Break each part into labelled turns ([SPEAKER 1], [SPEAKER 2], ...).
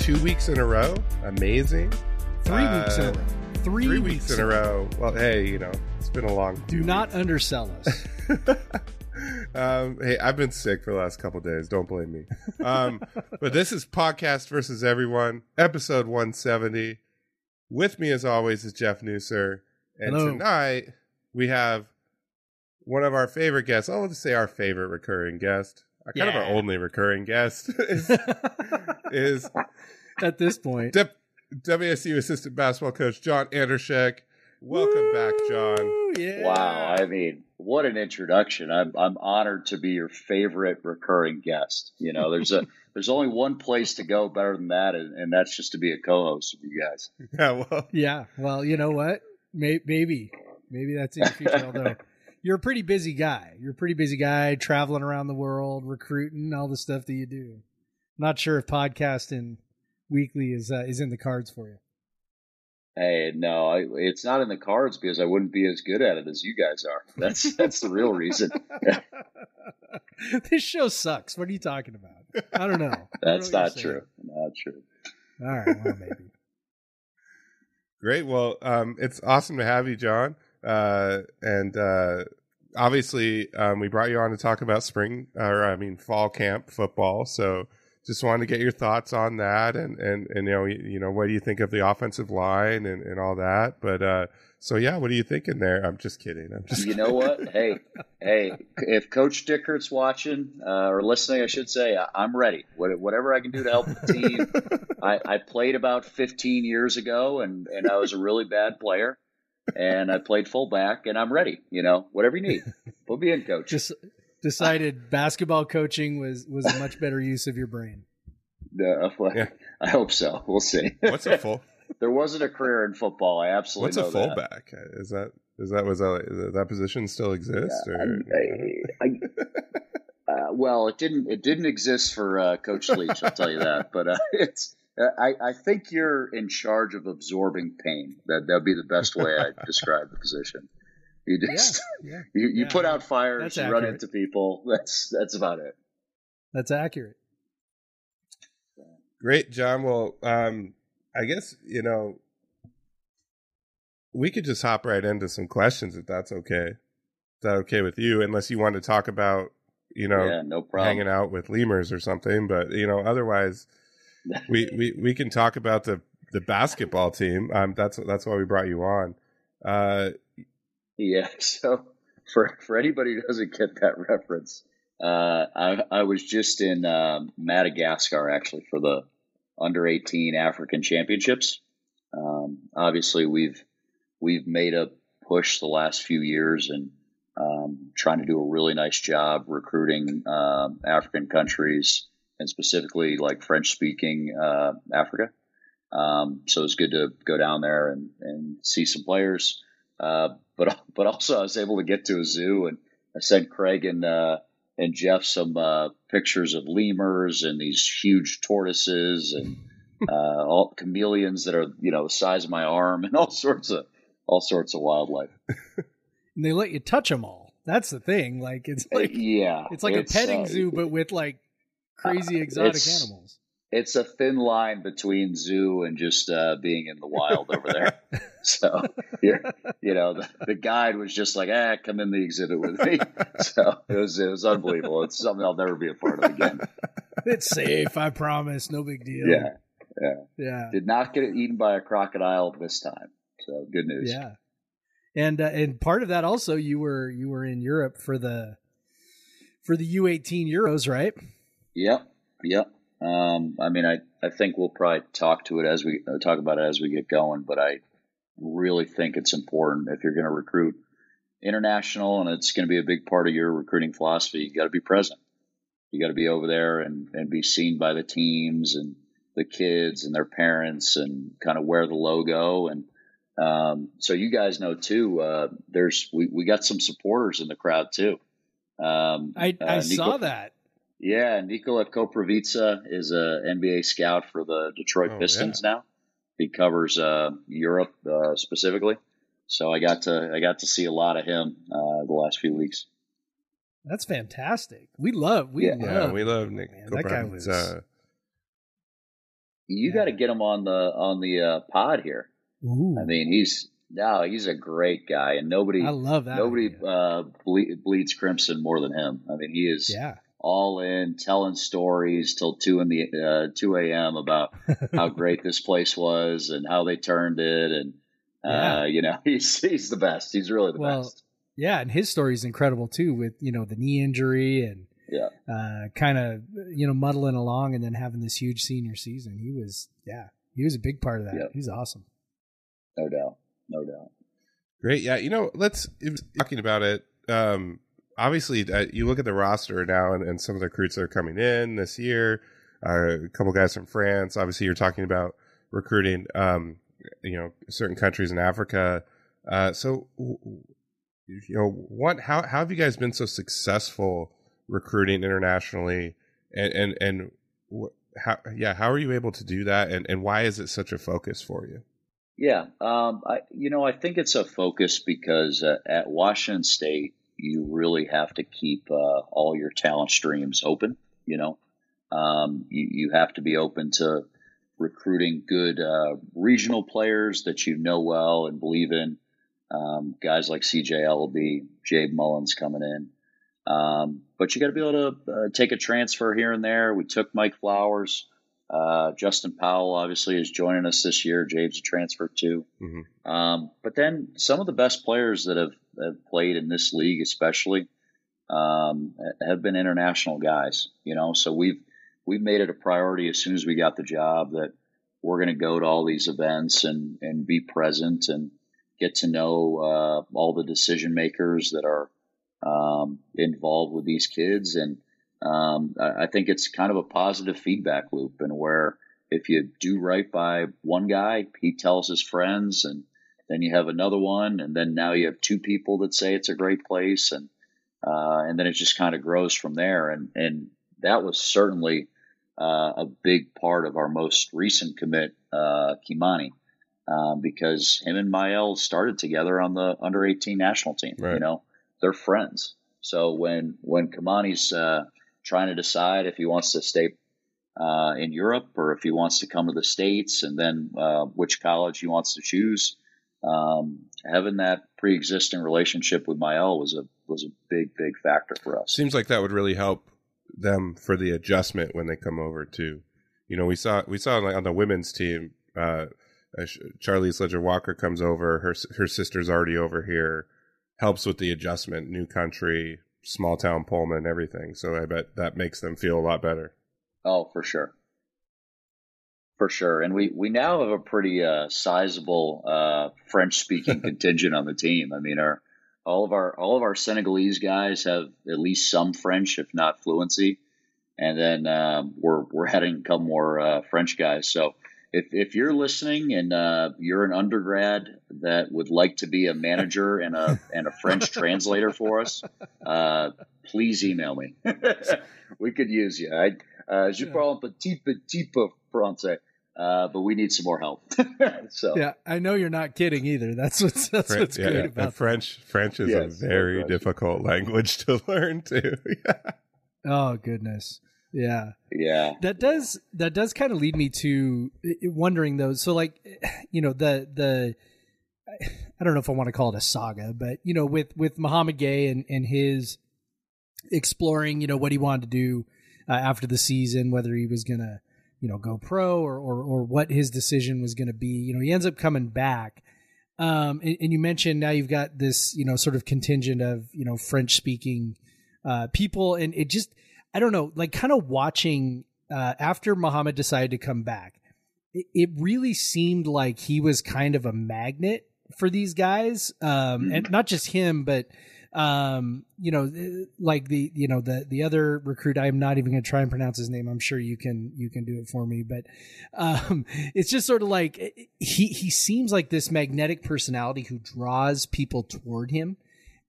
[SPEAKER 1] Two weeks in a row. Amazing.
[SPEAKER 2] Three
[SPEAKER 1] Uh,
[SPEAKER 2] weeks in a row. Three,
[SPEAKER 1] Three weeks in a row. Well, hey, you know, it's been a long.
[SPEAKER 2] Do not undersell us.
[SPEAKER 1] um, hey, I've been sick for the last couple days. Don't blame me. Um, but this is podcast versus everyone, episode 170. With me, as always, is Jeff Nusser, and
[SPEAKER 2] Hello.
[SPEAKER 1] tonight we have one of our favorite guests. I'll just say our favorite recurring guest, kind of our only recurring guest, is, is
[SPEAKER 2] At this point.
[SPEAKER 1] W- WSU assistant basketball coach John Andrzejek. Welcome back, John.
[SPEAKER 2] Yeah.
[SPEAKER 3] Wow, I mean, what an introduction. I'm I'm honored to be your favorite recurring guest. You know, there's a there's only one place to go better than that, and, and that's just to be a co-host with you guys.
[SPEAKER 1] Yeah, well,
[SPEAKER 2] Yeah. Well, you know what? May- Maybe. Maybe that's in the future. Although you're a pretty busy guy. You're a pretty busy guy traveling around the world, recruiting, all the stuff that you do. Not sure if podcasting weekly is uh, is in the cards for you.
[SPEAKER 3] Hey, no, I, it's not in the cards because I wouldn't be as good at it as you guys are. That's that's the real reason.
[SPEAKER 2] this show sucks. What are you talking about? I don't know. I don't
[SPEAKER 3] That's
[SPEAKER 2] know
[SPEAKER 3] not true. Not true.
[SPEAKER 2] All right. Well, maybe.
[SPEAKER 1] Great. Well, um, it's awesome to have you, John. Uh, and uh, obviously, um, we brought you on to talk about spring, or I mean, fall camp football. So, just wanted to get your thoughts on that, and and and you know, you, you know, what do you think of the offensive line and and all that? But uh, so yeah, what are you thinking there? I'm just kidding. I'm just.
[SPEAKER 3] You know what? Hey, hey, if Coach Dickert's watching uh, or listening, I should say, I, I'm ready. What, whatever I can do to help the team. I, I played about 15 years ago, and, and I was a really bad player. And I played fullback, and I'm ready. You know, whatever you need. Put me in, Coach.
[SPEAKER 2] Just decided basketball coaching was was a much better use of your brain.
[SPEAKER 3] Uh, well,
[SPEAKER 1] Yeah.
[SPEAKER 3] I hope so. We'll see.
[SPEAKER 1] What's a full?
[SPEAKER 3] there wasn't a career in football. I absolutely
[SPEAKER 1] What's a
[SPEAKER 3] know that.
[SPEAKER 1] fullback? Is that is that was that does that position still exist? Or
[SPEAKER 3] I, I, uh, well, it didn't. It didn't exist for uh, Coach Leach. I'll tell you that. But uh, it's. I, I think you're in charge of absorbing pain. That that'd be the best way I describe the position. You just
[SPEAKER 2] Yeah.
[SPEAKER 3] you, you
[SPEAKER 2] Yeah,
[SPEAKER 3] put out fires,
[SPEAKER 2] that's
[SPEAKER 3] you run into people. That's that's about it.
[SPEAKER 2] That's accurate.
[SPEAKER 1] Great, John. Well, um, I guess you know we could just hop right into some questions if that's okay. Is that okay with you? Unless you want to talk about you know
[SPEAKER 3] yeah, no problem.
[SPEAKER 1] hanging out with lemurs or something, but you know otherwise we we we can talk about the the basketball team. Um, that's that's why we brought you on. Uh,
[SPEAKER 3] Yeah. So for for anybody who doesn't get that reference, uh, I I was just in um, Madagascar actually for the under eighteen African Championships. Um, obviously, we've we've made a push the last few years and um, trying to do a really nice job recruiting um, African countries and specifically like French speaking uh, Africa. Um, so it's good to go down there and, and see some players. Uh, but but also I was able to get to a zoo and I sent Craig and uh, and Jeff some uh, pictures of lemurs and these huge tortoises and uh, all chameleons that are you know the size of my arm and all sorts of all sorts of wildlife.
[SPEAKER 2] And they let you touch them all. That's the thing. Like it's like
[SPEAKER 3] yeah,
[SPEAKER 2] it's like a petting
[SPEAKER 3] uh,
[SPEAKER 2] zoo, but with like crazy exotic
[SPEAKER 3] it's-
[SPEAKER 2] animals.
[SPEAKER 3] It's a thin line between zoo and just uh, being in the wild over there. So, yeah, you know, the, the guide was just like, ah, come in the exhibit with me. So it was it was unbelievable. It's something I'll never be a part of again.
[SPEAKER 2] It's safe, I promise. No big deal.
[SPEAKER 3] Yeah,
[SPEAKER 2] Yeah.
[SPEAKER 3] did not get eaten by a crocodile this time. So good news.
[SPEAKER 2] Yeah. And uh, and part of that also you were you were in Europe for the for the U18 Euros, right?
[SPEAKER 3] Yep. Yep. Um, I mean, I, I think we'll probably talk to it as we uh, talk about it as we get going, but I really think it's important if you're going to recruit international and it's going to be a big part of your recruiting philosophy, you got to be present. You got to be over there and, and be seen by the teams and the kids and their parents and kind of wear the logo. And, um, so you guys know too, uh, there's, we, we got some supporters in the crowd too. Um,
[SPEAKER 2] I I
[SPEAKER 3] uh,
[SPEAKER 2] saw that.
[SPEAKER 3] Yeah, Nikola Koprivica is a NBA scout for the Detroit
[SPEAKER 1] Oh,
[SPEAKER 3] Pistons now. He covers uh, Europe uh, specifically, so I got to I got to see a lot of him uh, the last few weeks.
[SPEAKER 2] That's fantastic. We love we
[SPEAKER 3] Yeah.
[SPEAKER 1] Yeah,
[SPEAKER 2] love
[SPEAKER 1] we love Nick.
[SPEAKER 2] Man, that guy was-
[SPEAKER 1] uh,
[SPEAKER 3] You
[SPEAKER 2] Yeah.
[SPEAKER 3] got to get him on the on the uh, pod here.
[SPEAKER 2] Ooh,
[SPEAKER 3] I mean, he's no, he's a great guy, and nobody
[SPEAKER 2] I love that.
[SPEAKER 3] nobody uh, ble- bleeds crimson more than him. I mean, he is
[SPEAKER 2] yeah.
[SPEAKER 3] All in, telling stories till two in the uh, two a.m. about how great this place was and how they turned it, and
[SPEAKER 2] Yeah.
[SPEAKER 3] uh, you know, he's he's the best. He's really the
[SPEAKER 2] Well,
[SPEAKER 3] best.
[SPEAKER 2] Yeah, and his story is incredible too, with you know the knee injury and
[SPEAKER 3] Yeah.
[SPEAKER 2] uh, kind of you know muddling along, and then having this huge senior season. He was, yeah, he was a big part of that.
[SPEAKER 3] Yeah.
[SPEAKER 2] He's awesome.
[SPEAKER 3] No doubt, no doubt.
[SPEAKER 1] Great. Yeah. You know, let's talking about it. Um, obviously, uh, you look at the roster now, and, and some of the recruits that are coming in this year. Uh, a couple guys from France. Obviously, you're talking about recruiting. Um, you know, certain countries in Africa. Uh, so, you know, what? How how have you guys been so successful recruiting internationally? And and and wh- how? Yeah, how are you able to do that? And and why is it such a focus for you?
[SPEAKER 3] Yeah, um, I you know I think it's a focus because uh, at Washington State you really have to keep uh, all your talent streams open. You know, um, you you have to be open to recruiting good uh, regional players that you know well and believe in. Um, guys like CJ Elleby, Jabe Mullins coming in. Um, but you got to be able to uh, take a transfer here and there. We took Mike Flowers. Uh, Justin Powell obviously is joining us this year. Jabe's a transfer too.
[SPEAKER 1] Mhm.
[SPEAKER 3] Um, but then some of the best players that have, have played in this league, especially, um, have been international guys. You know, so we've we've made it a priority as soon as we got the job that we're going to go to all these events and and be present and get to know uh, all the decision makers that are um, involved with these kids and um, I, I think it's kind of a positive feedback loop and where if you do right by one guy, he tells his friends and then you have another one and then now you have two people that say it's a great place and uh, and then it just kind of grows from there and and that was certainly uh, a big part of our most recent commit, uh, Kymany, um, because him and Mael started together on the under 18 national team. You know, they're friends. So when when Kymany's uh, trying to decide if he wants to stay uh, in Europe or if he wants to come to the states, and then uh, which college he wants to choose, um, having that pre-existing relationship with Mael was a was a big big factor for us.
[SPEAKER 1] Seems like that would really help them for the adjustment when they come over too. You know, we saw we saw like on the women's team, uh, uh, Sh- Charlisse Leger-Walker comes over. Her her sister's already over here, helps with the adjustment, new country, small town Pullman, everything. So I bet that makes them feel a lot better.
[SPEAKER 3] Oh, for sure. For sure. And we, we now have a pretty uh, sizable uh, French speaking contingent on the team. I mean, our all of our all of our Senegalese guys have at least some French, if not fluency. And then um, we're we're adding a couple more uh, French guys. So if if you're listening and uh, you're an undergrad that would like to be a manager and a and a French translator for us, uh, please email me. we could use you. I, uh, je parle un petit petit peu français, uh, but we need some more help. so
[SPEAKER 2] Yeah, I know you're not kidding either. That's what's that's
[SPEAKER 1] Fran-
[SPEAKER 2] what's
[SPEAKER 1] yeah,
[SPEAKER 2] great
[SPEAKER 1] yeah.
[SPEAKER 2] about
[SPEAKER 1] And French French is
[SPEAKER 3] Yes,
[SPEAKER 1] a very
[SPEAKER 3] no
[SPEAKER 1] difficult language to learn too. yeah.
[SPEAKER 2] Oh goodness, yeah.
[SPEAKER 3] yeah,
[SPEAKER 2] That does that does kind of lead me to uh, wondering though. So like, you know, the the I don't know if I want to call it a saga, but you know, with with Mouhamed Gueye and and his exploring, you know, what he wanted to do uh, after the season, whether he was gonna, you know, go pro or or, or what his decision was going to be. You know, he ends up coming back. Um, and, and you mentioned now you've got this, you know, sort of contingent of you know French speaking uh, people, and it just, I don't know, like kind of watching uh, after Mouhamed decided to come back, it, it really seemed like he was kind of a magnet for these guys, um, and not just him, but um, you know, like the you know the the other recruit. I'm not even going to try and pronounce his name. I'm sure you can you can do it for me, but um, it's just sort of like he he seems like this magnetic personality who draws people toward him.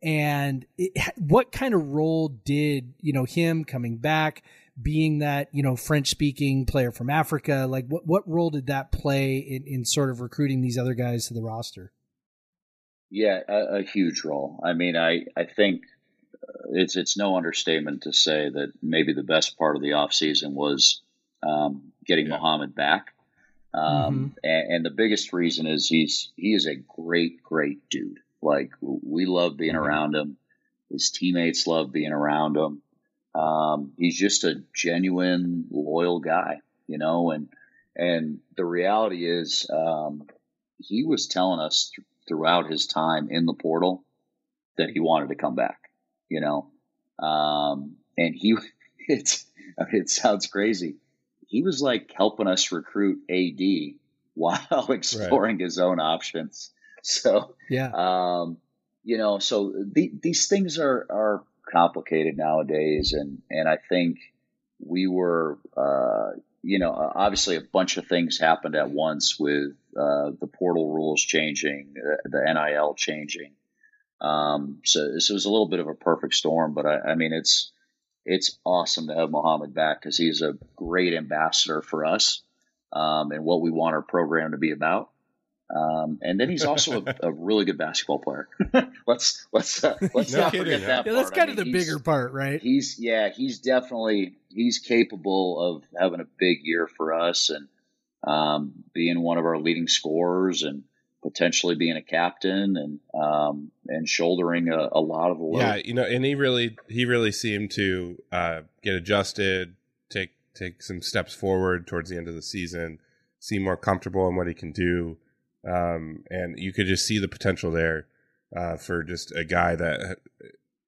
[SPEAKER 2] And it, what kind of role did you know him coming back? being that you know French speaking player from Africa, like what what role did that play in, in sort of recruiting these other guys to the roster?
[SPEAKER 3] Yeah, a, a huge role. I mean, I I think uh, it's it's no understatement to say that maybe the best part of the offseason was um, getting
[SPEAKER 1] Yeah.
[SPEAKER 3] Mouhamed back. Um, and, and the biggest reason is he's he is a great great dude. Like we love being
[SPEAKER 1] Mhm.
[SPEAKER 3] around him. His teammates love being around him. Um, he's just a genuine loyal guy, you know. And and the reality is, um, he was telling us throughout his time in the portal that he wanted to come back, you know. Um, and he, it's, I mean, it sounds crazy. He was like helping us recruit AD while exploring his own options. So,
[SPEAKER 2] Yeah,
[SPEAKER 3] um, you know, so the, these things are, are complicated nowadays. And, and I think we were, uh, you know, obviously a bunch of things happened at once with, uh, the portal rules changing, uh, the NIL changing. Um, so, it was a little bit of a perfect storm, but I, I mean, it's, it's awesome to have Mouhamed back because he's a great ambassador for us, um, and what we want our program to be about. Um, and then he's also a, a really good basketball player. let's let's uh, let's
[SPEAKER 1] No
[SPEAKER 3] not
[SPEAKER 1] kidding,
[SPEAKER 3] forget
[SPEAKER 1] huh?
[SPEAKER 3] that.
[SPEAKER 2] yeah, that's
[SPEAKER 3] part. I
[SPEAKER 2] kind of the bigger part, right?
[SPEAKER 3] He's yeah, he's definitely he's capable of having a big year for us and um, being one of our leading scorers and potentially being a captain and um, and shouldering a, a lot of the load.
[SPEAKER 1] Yeah, you know, and he really he really seemed to uh, get adjusted, take take some steps forward towards the end of the season, seem more comfortable in what he can do, um, and you could just see the potential there uh, for just a guy that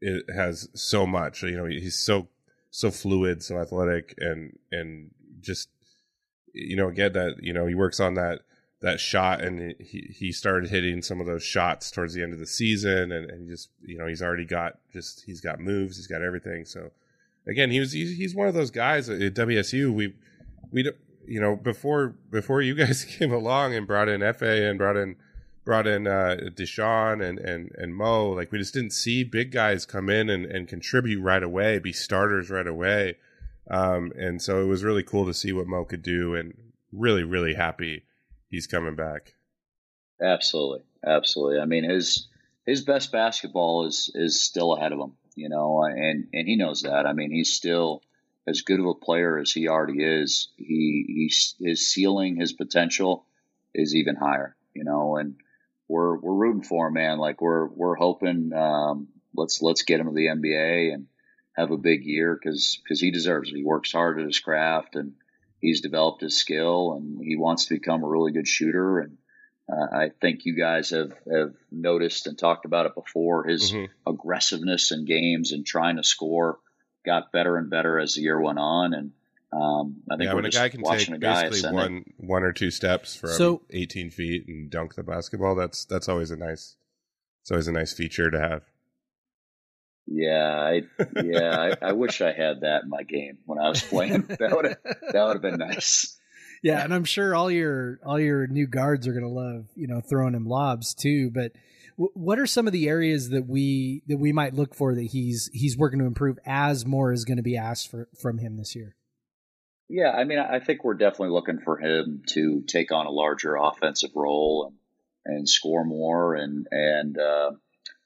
[SPEAKER 1] it has so much. You know, he's so so fluid, so athletic, and and just you know, get that you know he works on that that shot and he he started hitting some of those shots towards the end of the season and, and just you know he's already got just he's got moves he's got everything so again he was he's one of those guys at WSU we we don't you know before before you guys came along and brought in Efe and brought in brought in uh Dishon and and and Mo like we just didn't see big guys come in and and contribute right away be starters right away um and so it was really cool to see what Mo could do and really really happy he's coming back.
[SPEAKER 3] Absolutely, absolutely. I mean, his his best basketball is is still ahead of him, you know, and and he knows that. I mean, he's still as good of a player as he already is. He he's his ceiling, his potential is even higher, you know, and we're we're rooting for him, man. Like we're we're hoping um, let's let's get him to the NBA and have a big year because because he deserves it. He works hard at his craft and he's developed his skill and he wants to become a really good shooter and uh, I think you guys have, have noticed and talked about it before. His
[SPEAKER 1] Mhm.
[SPEAKER 3] aggressiveness in games and trying to score got better and better as the year went on. And um, I think
[SPEAKER 1] Yeah,
[SPEAKER 3] we're
[SPEAKER 1] when a
[SPEAKER 3] just
[SPEAKER 1] guy can
[SPEAKER 3] watching
[SPEAKER 1] take
[SPEAKER 3] a guy
[SPEAKER 1] basically one one or two steps from
[SPEAKER 2] So-
[SPEAKER 1] 18 feet and dunk the basketball, that's that's always a nice it's always a nice feature to have.
[SPEAKER 3] Yeah, I, yeah, I, I wish I had that in my game when I was playing. that would have that would have been nice.
[SPEAKER 2] yeah, and I'm sure all your all your new guards are gonna love you know throwing him lobs too. But w- what are some of the areas that we that we might look for that he's he's working to improve as more is going to be asked for from him this year?
[SPEAKER 3] Yeah, I mean, I think we're definitely looking for him to take on a larger offensive role and, and score more and and uh,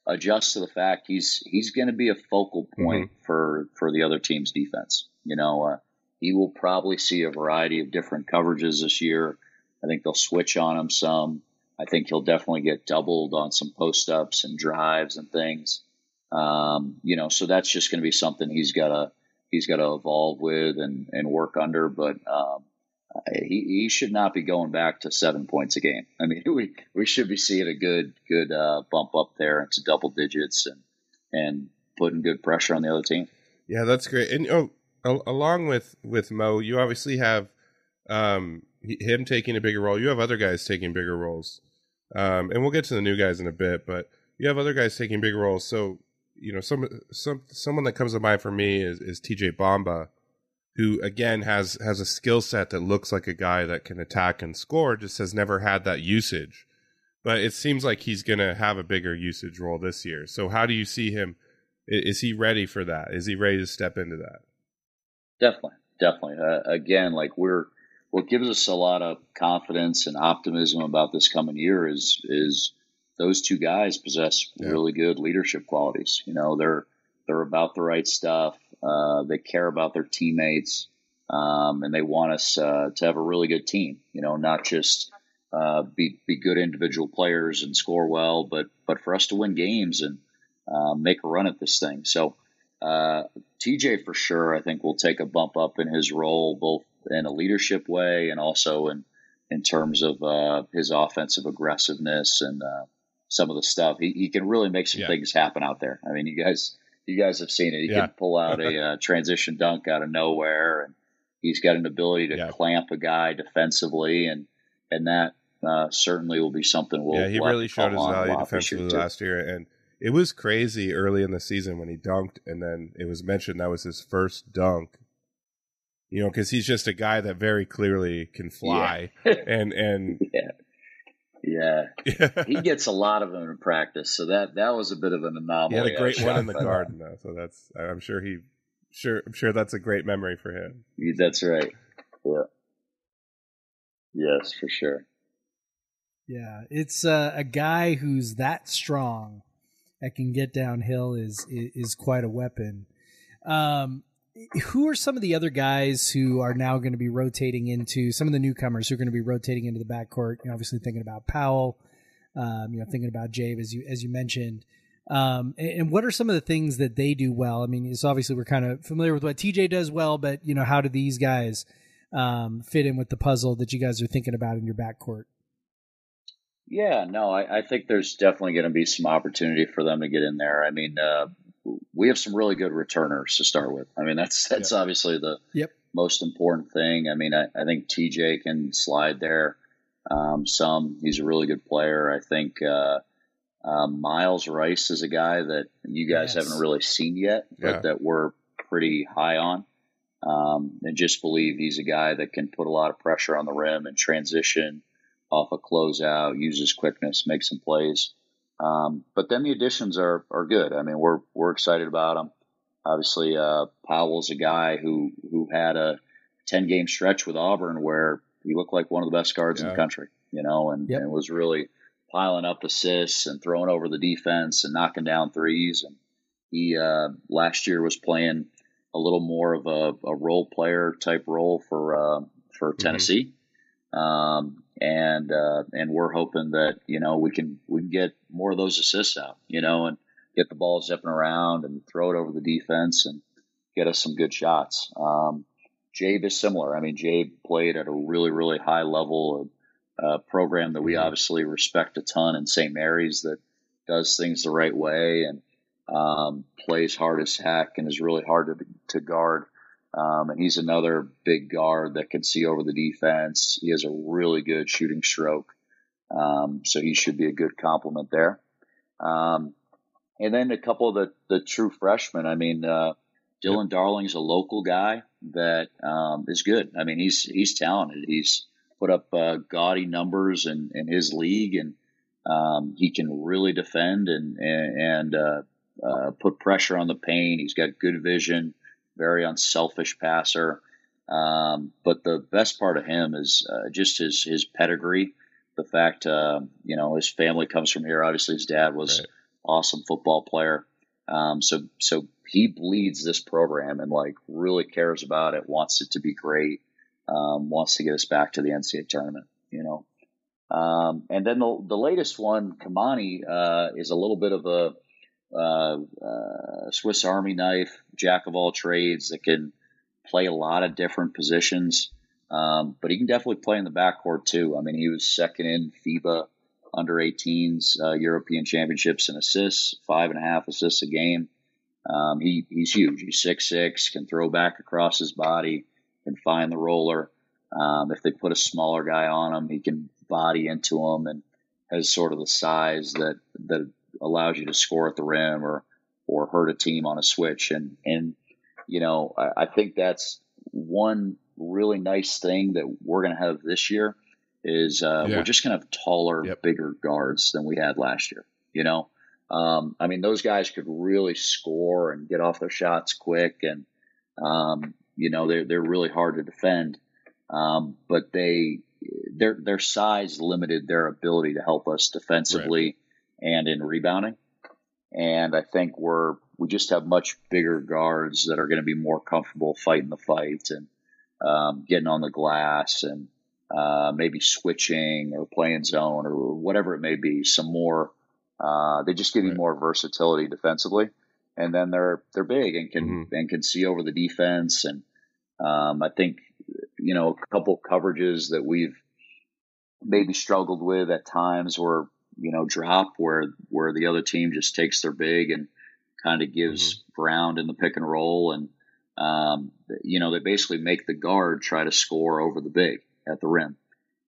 [SPEAKER 3] adjust to the fact he's he's going to be a focal point for for the other team's defense. You know, uh, he will probably see a variety of different coverages this year. I think they'll switch on him some. I think he'll definitely get doubled on some post ups and drives and things. Um, you know, so that's just going to be something he's got to he's got to evolve with and and work under. But um, he he should not be going back to seven points a game. I mean, we we should be seeing a good good uh, bump up there into double digits and and putting good pressure on the other team.
[SPEAKER 1] Yeah, that's great. And oh, along with with Mo, you obviously have um, him taking a bigger role. You have other guys taking bigger roles, um, and we'll get to the new guys in a bit. But you have other guys taking big roles. So you know, some some someone that comes to mind for me is, is TJ Bamba, who again has has a skill set that looks like a guy that can attack and score, just has never had that usage. But it seems like he's going to have a bigger usage role this year. So how do you see him? Is he ready for that? Is he ready to step into that?
[SPEAKER 3] Definitely, definitely. Uh, again, like we're what gives us a lot of confidence and optimism about this coming year is is those two guys possess
[SPEAKER 1] Yeah.
[SPEAKER 3] really good leadership qualities. You know, they're they're about the right stuff. Uh, they care about their teammates, um, and they want us uh, to have a really good team. You know, not just uh, be be good individual players and score well, but but for us to win games and uh, make a run at this thing. So. Uh, TJ for sure, I think will take a bump up in his role, both in a leadership way and also in in terms of uh, his offensive aggressiveness and uh, some of the stuff. He, he can really make some
[SPEAKER 1] Yeah.
[SPEAKER 3] things happen out there. I mean, you guys you guys have seen it. He
[SPEAKER 1] Yeah.
[SPEAKER 3] can pull out a uh, transition dunk out of nowhere, and he's got an ability to
[SPEAKER 1] Yeah.
[SPEAKER 3] clamp a guy defensively, and and that uh, certainly will be something we'll.
[SPEAKER 1] yeah, he really showed his
[SPEAKER 3] call on a
[SPEAKER 1] value defensively last year, and it was crazy early in the season when he dunked, and then it was mentioned that was his first dunk. You know, because he's just a guy that very clearly can fly, and and
[SPEAKER 3] Yeah, yeah.
[SPEAKER 1] yeah,
[SPEAKER 3] he gets a lot of them in practice, so that that was a bit of an anomaly.
[SPEAKER 1] he had a great one in the garden though, so that's I'm sure he sure I'm sure that's a great memory for him.
[SPEAKER 3] That's right. Yeah. Yes, for sure.
[SPEAKER 2] Yeah, it's uh, a guy who's that strong that can get downhill is is, is quite a weapon. Um, who are some of the other guys who are now going to be rotating into some of the newcomers who are going to be rotating into the backcourt? You know, obviously thinking about Powell, um, you know, thinking about Jabe as you as you mentioned. Um, and, and what are some of the things that they do well? I mean, it's obviously we're kind of familiar with what TJ does well, but you know, how do these guys um, fit in with the puzzle that you guys are thinking about in your backcourt?
[SPEAKER 3] Yeah, no, I, I think there's definitely going to be some opportunity for them to get in there. I mean, uh, we have some really good returners to start with. I mean, that's that's obviously the
[SPEAKER 2] Yep.
[SPEAKER 3] most important thing. I mean, I, I think TJ can slide there. Um, some he's a really good player. I think uh, uh, Myles Rice is a guy that you guys
[SPEAKER 2] Yes.
[SPEAKER 3] haven't really seen yet, but
[SPEAKER 1] Yeah.
[SPEAKER 3] that we're pretty high on. Um, and just believe he's a guy that can put a lot of pressure on the rim and transition off a closeout, uses quickness, makes some plays. Um, but then the additions are are good. I mean, we're we're excited about them. Obviously, uh, Powell's a guy who who had a ten game stretch with Auburn where he looked like one of the best guards in the country, you know, and,
[SPEAKER 2] Yep.
[SPEAKER 3] and was really piling up assists and throwing over the defense and knocking down threes. And he uh, last year was playing a little more of a, a role player type role for uh, for Tennessee. Um, and uh, and we're hoping that you know we can we can get more of those assists out, you know, and get the ball zipping around and throw it over the defense and get us some good shots. Um, Jabe is similar. I mean, Jabe played at a really really high level, uh, program that we
[SPEAKER 1] Mhm.
[SPEAKER 3] obviously respect a ton in St. Mary's that does things the right way and um, plays hard as heck and is really hard to, to guard. Um, and he's another big guard that can see over the defense. He has a really good shooting stroke. Um, so he should be a good complement there. Um, and then a couple of the, the true freshmen. I mean, uh, Dylan Darling's a local guy that um, is good. I mean, he's he's talented. He's put up uh, gaudy numbers in, in his league, and um, he can really defend and and, and uh, uh, put pressure on the paint. He's got good vision, very unselfish passer. Um, but the best part of him is uh, just his his pedigree. The fact, uh, you know, his family comes from here. Obviously, his dad was
[SPEAKER 1] Right.
[SPEAKER 3] awesome football player. Um, so so he bleeds this program and like really cares about it, wants it to be great, um, wants to get us back to the NCAA tournament. You know, Um, and then the, the latest one, Kymany, uh, is a little bit of a uh, uh, Swiss Army knife, jack of all trades that can play a lot of different positions. Um, but he can definitely play in the backcourt too. I mean, he was second in FIBA under 18s uh, European Championships in assists, five and a half assists a game. Um, he he's huge. He's six six, can throw back across his body, can find the roller. Um, if they put a smaller guy on him, he can body into him and has sort of the size that that allows you to score at the rim or or hurt a team on a switch. And and you know, I, I think that's one really nice thing that we're going to have this year is uh,
[SPEAKER 1] Yeah.
[SPEAKER 3] we're just going to have taller,
[SPEAKER 1] Yep.
[SPEAKER 3] bigger guards than we had last year. You know, um, I mean, those guys could really score and get off their shots quick, and um, you know they're they're really hard to defend. Um, but they their their size limited their ability to help us defensively and in rebounding. And I think we're we just have much bigger guards that are going to be more comfortable fighting the fight and um, getting on the glass and uh, maybe switching or playing zone or whatever it may be. Some more. Uh, they just give you more versatility defensively, and then they're they're big and can
[SPEAKER 1] Mhm.
[SPEAKER 3] and can see over the defense. And um, I think you know a couple coverages that we've maybe struggled with at times were you know drop where where the other team just takes their big and kind of gives ground in the pick and roll and um, you know they basically make the guard try to score over the big at the rim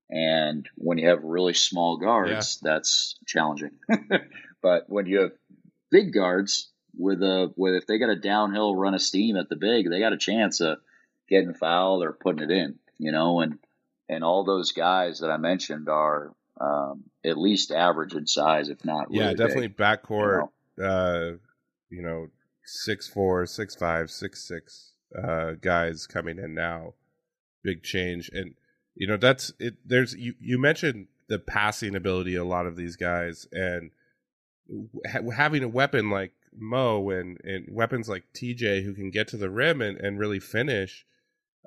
[SPEAKER 3] and when you have really small guards that's challenging but when you have big guards with a with if they got a downhill run of steam at the big they got a chance of getting fouled or putting it in you know and and all those guys that I mentioned are um, at least average in size, if not really
[SPEAKER 1] yeah,
[SPEAKER 3] big,
[SPEAKER 1] definitely
[SPEAKER 3] you
[SPEAKER 1] backcourt.
[SPEAKER 3] know?
[SPEAKER 1] Uh, you know, six four, six five, six six uh, guys coming in now. Big change, and you know that's it. There's you. You mentioned the passing ability a lot of these guys, and ha- having a weapon like Mo and and weapons like TJ who can get to the rim and and really finish.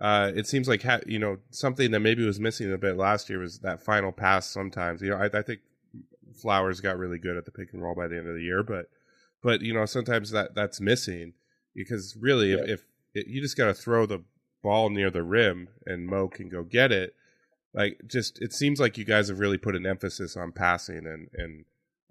[SPEAKER 1] Uh, it seems like ha- you know something that maybe was missing a bit last year was that final pass. Sometimes you know I, I think Flowers got really good at the pick and roll by the end of the year, but but you know sometimes that that's missing because really if, if it, you just got to throw the ball near the rim and Mo can go get it, like just it seems like you guys have really put an emphasis on passing and and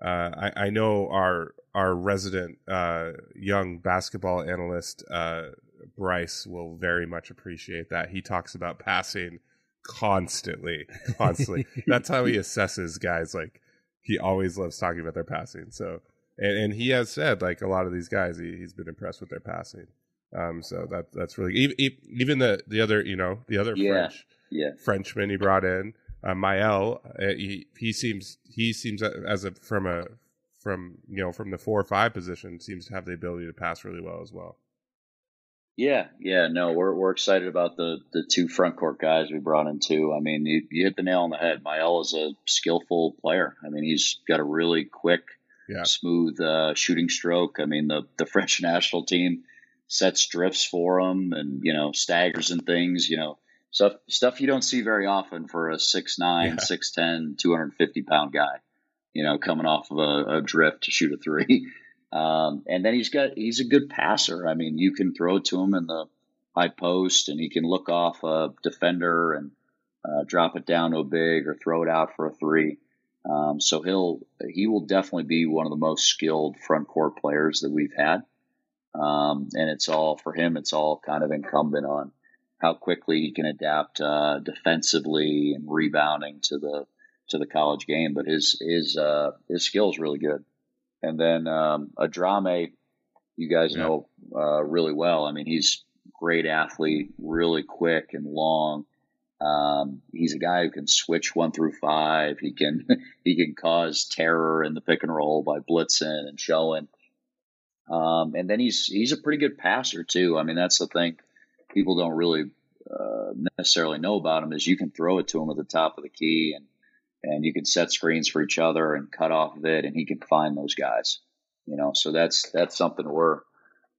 [SPEAKER 1] uh, I, I know our our resident uh, young basketball analyst uh, Bryce will very much appreciate that. He talks about passing constantly, constantly. That's how he assesses guys. Like he always loves talking about their passing. So and, and he has said like a lot of these guys, he, he's been impressed with their passing. Um, so that that's really even, even the the other you know the other
[SPEAKER 3] Yeah.
[SPEAKER 1] French
[SPEAKER 3] Yeah,
[SPEAKER 1] Frenchman he brought in, uh, Mael. Uh, he he seems he seems uh, as a from a from you know from the four or five position seems to have the ability to pass really well as well.
[SPEAKER 3] yeah, yeah. No, we're we're excited about the the two front court guys we brought in too. I mean, you, you hit the nail on the head. Mael is a skillful player. I mean, he's got a really quick,
[SPEAKER 1] Yeah.
[SPEAKER 3] smooth uh, shooting stroke. I mean, the the French national team sets drifts for him and you know staggers and things. You know stuff stuff you don't see very often for a 6'9",
[SPEAKER 1] Yeah.
[SPEAKER 3] 6'10", 250 pound guy. You know, coming off of a, a drift to shoot a three. Um, and then he's got he's a good passer. I mean, you can throw it to him in the high post, and he can look off a defender and uh, drop it down to a big or throw it out for a three. Um, so he'll he will definitely be one of the most skilled front court players that we've had. Um, and it's all for him. It's all kind of incumbent on how quickly he can adapt uh, defensively and rebounding to the to the college game. But his his uh, his skill is really good. And then um, Adrame, you guys
[SPEAKER 1] Yeah.
[SPEAKER 3] know uh, really well. I mean, he's a great athlete, really quick and long. Um, he's a guy who can switch one through five. He can he can cause terror in the pick and roll by blitzing and showing. Um, and then he's he's a pretty good passer too. I mean, that's the thing people don't really uh, necessarily know about him is you can throw it to him at the top of the key and and you can set screens for each other and cut off of it, and he can find those guys. You know, so that's that's something we're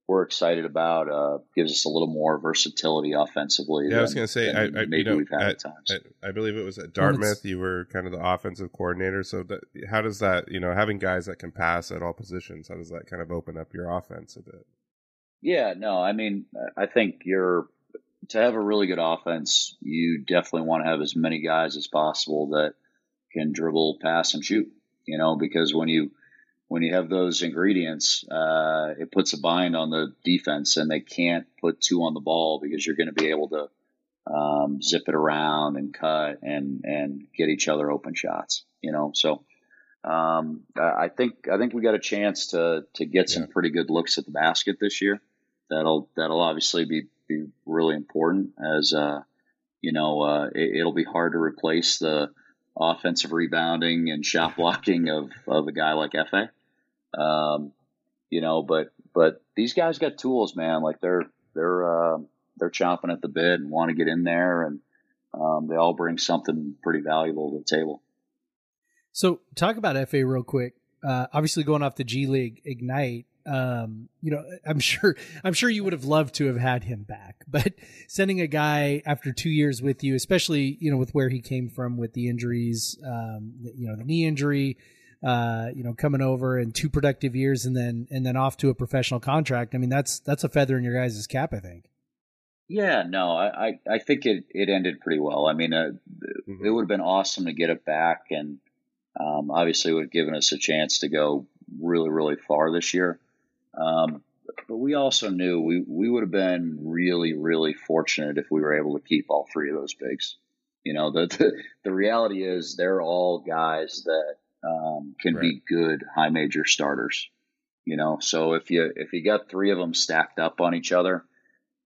[SPEAKER 3] we're excited about. Uh, gives us a little more versatility offensively.
[SPEAKER 1] Yeah, I was going to say, I, I
[SPEAKER 3] maybe
[SPEAKER 1] you know,
[SPEAKER 3] we've had
[SPEAKER 1] at,
[SPEAKER 3] at times.
[SPEAKER 1] at- I believe it was at
[SPEAKER 2] Well,
[SPEAKER 1] Dartmouth. You were kind of the offensive coordinator. So, that, how does that, you know, having guys that can pass at all positions, how does that kind of open up your offense a bit?
[SPEAKER 3] Yeah, no, I mean, I think you're to have a really good offense, you definitely want to have as many guys as possible that can dribble, pass, and shoot. You know, because when you when you have those ingredients, uh, it puts a bind on the defense, and they can't put two on the ball because you're going to be able to um, zip it around and cut and and get each other open shots. You know, so um, I think I think we got a chance to to get some
[SPEAKER 1] Yeah.
[SPEAKER 3] pretty good looks at the basket this year. That'll that'll obviously be be really important as uh, you know uh, it, it'll be hard to replace the offensive rebounding and shot blocking of of a guy like Efe. Um, you know, but but these guys got tools, man. Like they're they're uh, they're chomping at the bit and want to get in there, and um, they all bring something pretty valuable to the table.
[SPEAKER 2] So talk about Efe real quick. Uh, obviously, going off the G League Ignite, um, you know, I'm sure I'm sure you would have loved to have had him back, but sending a guy after two years with you, especially you know with where he came from with the injuries, um, you know, the knee injury, uh, you know, coming over and two productive years, and then and then off to a professional contract. I mean, that's that's a feather in your guys' cap, I think.
[SPEAKER 3] Yeah, no, I, I, I think it, it ended pretty well. I mean, uh,
[SPEAKER 1] Mhm.
[SPEAKER 3] it would have been awesome to get it back, and um, obviously it would have given us a chance to go really, really far this year. Um, but we also knew we, we would have been really, really fortunate if we were able to keep all three of those bigs. You know, the the, the reality is they're all guys that um, can be good high major starters. You know, so if you if you got three of them stacked up on each other,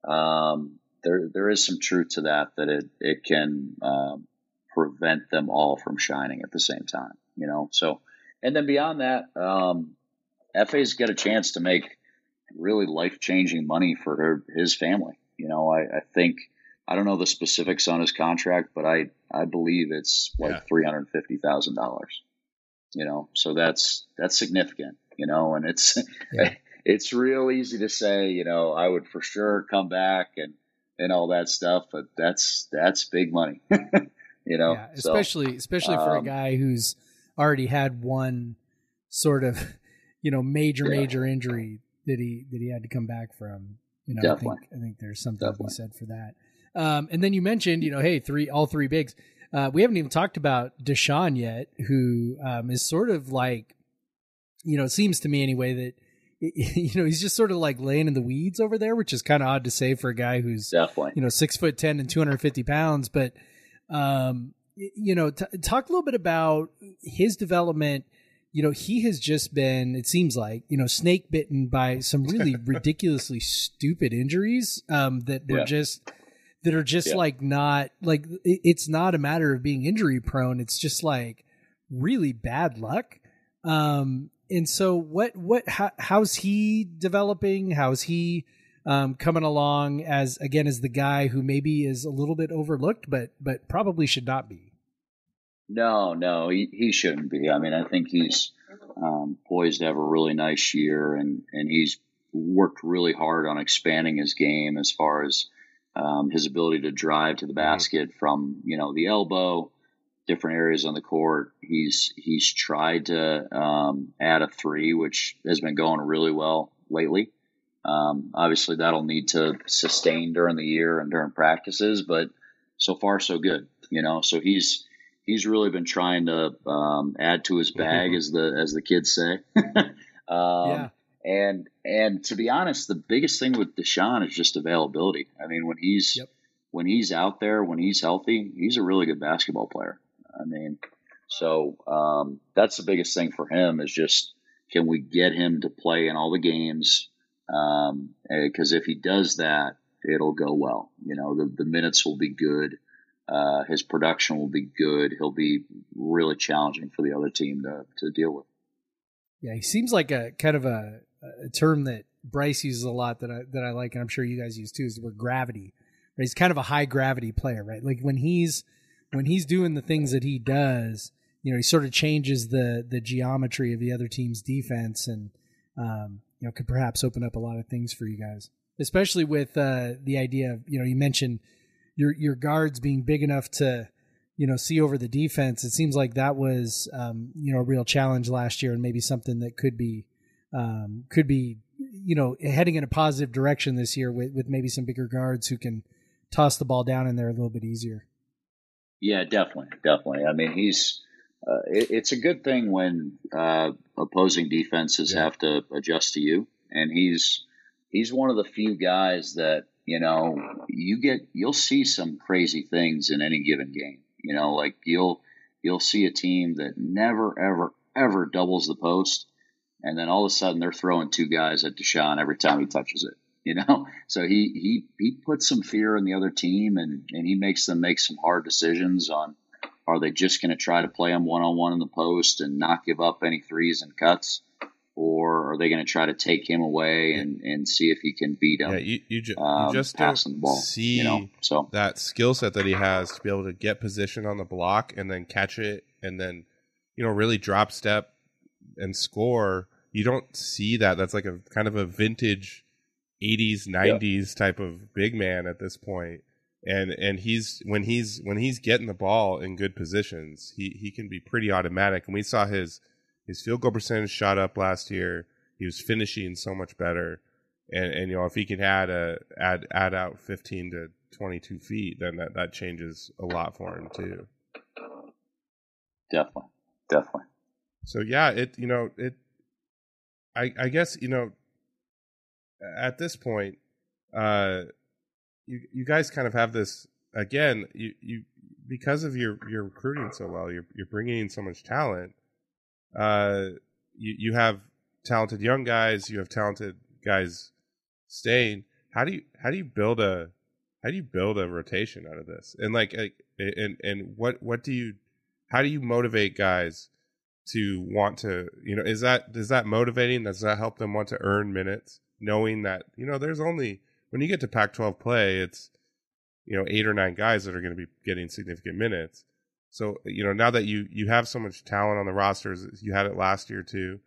[SPEAKER 3] um, there there is some truth to that that it it can um, prevent them all from shining at the same time. You know, so and then beyond that, um, Efe's got a chance to make really life changing money for her, his family. You know, I, I think I don't know the specifics on his contract, but I I believe it's like
[SPEAKER 1] Yeah.
[SPEAKER 3] three hundred fifty thousand dollars. You know, so that's that's significant. You know, and it's
[SPEAKER 2] Yeah.
[SPEAKER 3] it's real easy to say. You know, I would for sure come back and and all that stuff, but that's that's big money. you know,
[SPEAKER 2] yeah,
[SPEAKER 3] So,
[SPEAKER 2] especially especially for a
[SPEAKER 3] um,
[SPEAKER 2] guy who's already had one sort of you know major
[SPEAKER 3] Yeah.
[SPEAKER 2] major injury that he that he had to come back from. You know, I think I think there's something to be said for that. Um, and then you mentioned, you know, hey, three all three bigs. Uh, we haven't even talked about Dishon yet, who um, is sort of like, you know, it seems to me anyway that you know he's just sort of like laying in the weeds over there, which is kind of odd to say for a guy who's
[SPEAKER 3] definitely.
[SPEAKER 2] you know six foot ten and 250 pounds but um you know t- talk a little bit about his development you know he has just been it seems like you know snake bitten by some really ridiculously stupid injuries um that were
[SPEAKER 3] Yeah.
[SPEAKER 2] just that are just
[SPEAKER 3] Yeah.
[SPEAKER 2] like not like it's not a matter of being injury prone it's just like really bad luck um and so what what how, how's he developing how's he um, coming along as again as the guy who maybe is a little bit overlooked, but but probably should not be.
[SPEAKER 3] No, no, he, he shouldn't be. I mean, I think he's um, poised to have a really nice year, and, and he's worked really hard on expanding his game as far as um, his ability to drive to the basket from you know the elbow, different areas on the court. He's he's tried to um, add a three, which has been going really well lately. Um, obviously, that'll need to sustain during the year and during practices, but so far so good. You know, so he's he's really been trying to um, add to his bag, as the as the kids say. um,
[SPEAKER 2] Yeah.
[SPEAKER 3] And and to be honest, the biggest thing with Dishon is just availability. I mean, when he's
[SPEAKER 2] Yep.
[SPEAKER 3] when he's out there, when he's healthy, he's a really good basketball player. I mean, so um, that's the biggest thing for him is just can we get him to play in all the games? Because if he does that, it'll go well. You know, the, the minutes will be good. Uh, his production will be good. He'll be really challenging for the other team to, to deal with.
[SPEAKER 2] Yeah, he seems like a kind of a, a term that Bryce uses a lot that I that I like, and I'm sure you guys use too. Is the word gravity. Right? He's kind of a high gravity player, right? Like when he's when he's doing the things that he does, you know, he sort of changes the the geometry of the other team's defense, and um, you know could perhaps open up a lot of things for you guys, especially with uh, the idea of you know you mentioned your your guards being big enough to you know see over the defense. It seems like that was um, you know a real challenge last year, and maybe something that could be um, could be you know heading in a positive direction this year with with maybe some bigger guards who can toss the ball down in there a little bit easier.
[SPEAKER 3] Yeah, definitely, definitely. I mean, he's. Uh, it, it's a good thing when uh, opposing defenses
[SPEAKER 1] Yeah.
[SPEAKER 3] have to adjust to you, and he's he's one of the few guys that you know you get you'll see some crazy things in any given game. You know, like you'll you'll see a team that never ever ever doubles the post, and then all of a sudden they're throwing two guys at Dishon every time he touches it. You know, so he he he puts some fear in the other team, and and he makes them make some hard decisions on are they just going to try to play him one on one in the post and not give up any threes and cuts, or are they going to try to take him away and and see if he can beat him?
[SPEAKER 1] Yeah, you you, ju-
[SPEAKER 3] um,
[SPEAKER 1] you just
[SPEAKER 3] passing the ball,
[SPEAKER 1] see
[SPEAKER 3] you know. So
[SPEAKER 1] that skill set that he has to be able to get position on the block and then catch it and then you know really drop step and score. You don't see that. That's like a kind of a vintage 80s 90s type of big man at this point. And and he's when he's when he's getting the ball in good positions, he he can be pretty automatic. And we saw his his field goal percentage shot up last year. He was finishing so much better and and you know if he can add a add add out 15 to 22 feet then that that changes a lot for him too
[SPEAKER 3] definitely, definitely.
[SPEAKER 1] so yeah it you know it i i guess you know at this point uh you you guys kind of have this again you you because of your your recruiting so well you're you're bringing in so much talent uh you you have talented young guys you have talented guys staying. How do you how do you build a how do you build a rotation out of this? And like and and what what do you how do you motivate guys to want to you know is that is that motivating does that help them want to earn minutes knowing that you know there's only when you get to pac 12 play it's you know eight or nine guys that are going to be getting significant minutes so you know now that you you have so much talent on the rosters you had it last year too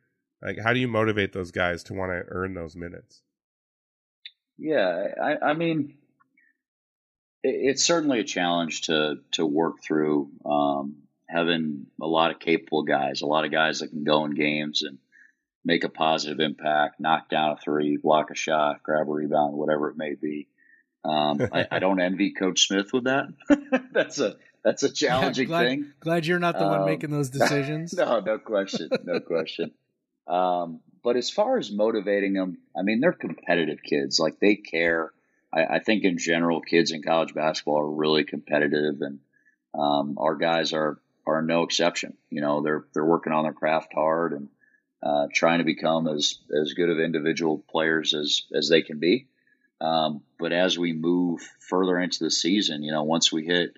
[SPEAKER 1] like how do you motivate those guys to want to earn those minutes
[SPEAKER 3] Yeah, I, I mean, it, it's certainly a challenge to to work through. Um, having a lot of capable guys, a lot of guys that can go in games and make a positive impact, knock down a three, block a shot, grab a rebound, whatever it may be. Um, I, I don't envy Coach Smith with that. that's a that's a challenging
[SPEAKER 2] glad,
[SPEAKER 3] thing.
[SPEAKER 2] Glad you're not the one
[SPEAKER 3] Um,
[SPEAKER 2] making those decisions.
[SPEAKER 3] no, no question, no question. Um, but as far as motivating them, I mean, they're competitive kids. Like they care. I, I think in general, kids in college basketball are really competitive, and um, our guys are are no exception. You know, they're they're working on their craft hard and uh, trying to become as as good of individual players as as they can be. Um, but as we move further into the season, you know, once we hit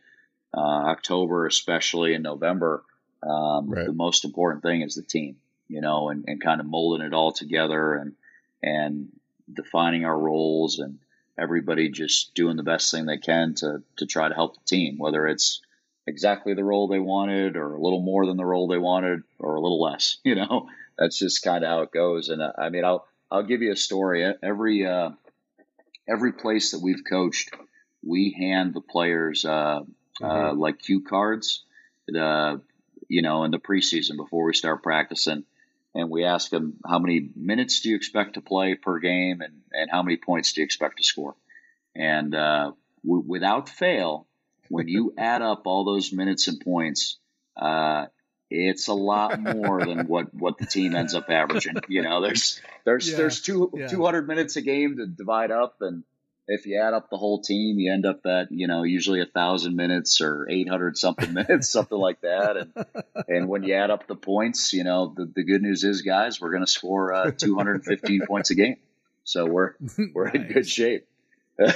[SPEAKER 3] uh, October, especially in November, um,
[SPEAKER 1] Right.
[SPEAKER 3] the most important thing is the team, you know, and, and kind of molding it all together and and defining our roles and everybody just doing the best thing they can to to try to help the team, whether it's exactly the role they wanted or a little more than the role they wanted or a little less, you know. That's just kind of how it goes. And uh, I mean, I'll I'll give you a story. Every uh, every place that we've coached, we hand the players uh, uh, like cue cards, the you know, in the preseason before we start practicing, and we ask them how many minutes do you expect to play per game, and and how many points do you expect to score, and uh, w- without fail, when you add up all those minutes and points. Uh, it's a lot more than what, what the team ends up averaging. You know, there's there's
[SPEAKER 2] Yeah,
[SPEAKER 3] there's two
[SPEAKER 2] yeah.
[SPEAKER 3] two hundred minutes a game to divide up, and if you add up the whole team, you end up at you know usually a thousand minutes or eight hundred something minutes, something like that. And and when you add up the points, you know the, the good news is, guys, we're going to score uh, two hundred and fifteen points a game, so we're we're in good shape.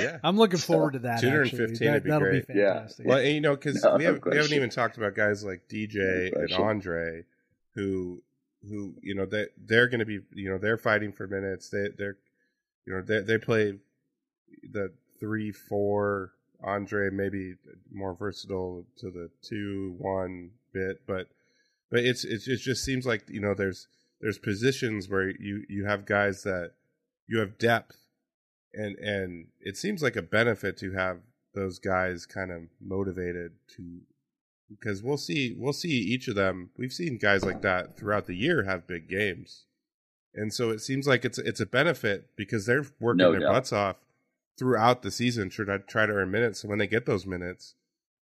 [SPEAKER 1] Yeah
[SPEAKER 2] I'm looking
[SPEAKER 3] So,
[SPEAKER 2] forward to that.
[SPEAKER 1] 215 would
[SPEAKER 2] That,
[SPEAKER 1] be
[SPEAKER 2] that'll
[SPEAKER 1] great.
[SPEAKER 2] be
[SPEAKER 3] Yeah.
[SPEAKER 2] fantastic.
[SPEAKER 1] Well, and, you know, because
[SPEAKER 3] No,
[SPEAKER 1] we, have, we haven't even talked about guys like TJ
[SPEAKER 3] No
[SPEAKER 1] and. Andre, who, who you know, they they're going to be, you know, they're fighting for minutes. They they're, you know, they they play the three four. Andre maybe more versatile to the two one bit, but but it's it's it just seems like you know there's there's positions where you you have guys that you have depth, and and it seems like a benefit to have those guys kind of motivated to because we'll see we'll see each of them. We've seen guys like that throughout the year have big games, and so it seems like it's it's a benefit because they're working
[SPEAKER 3] No
[SPEAKER 1] their
[SPEAKER 3] doubt.
[SPEAKER 1] butts off throughout the season to try, try to earn minutes. So when they get those minutes,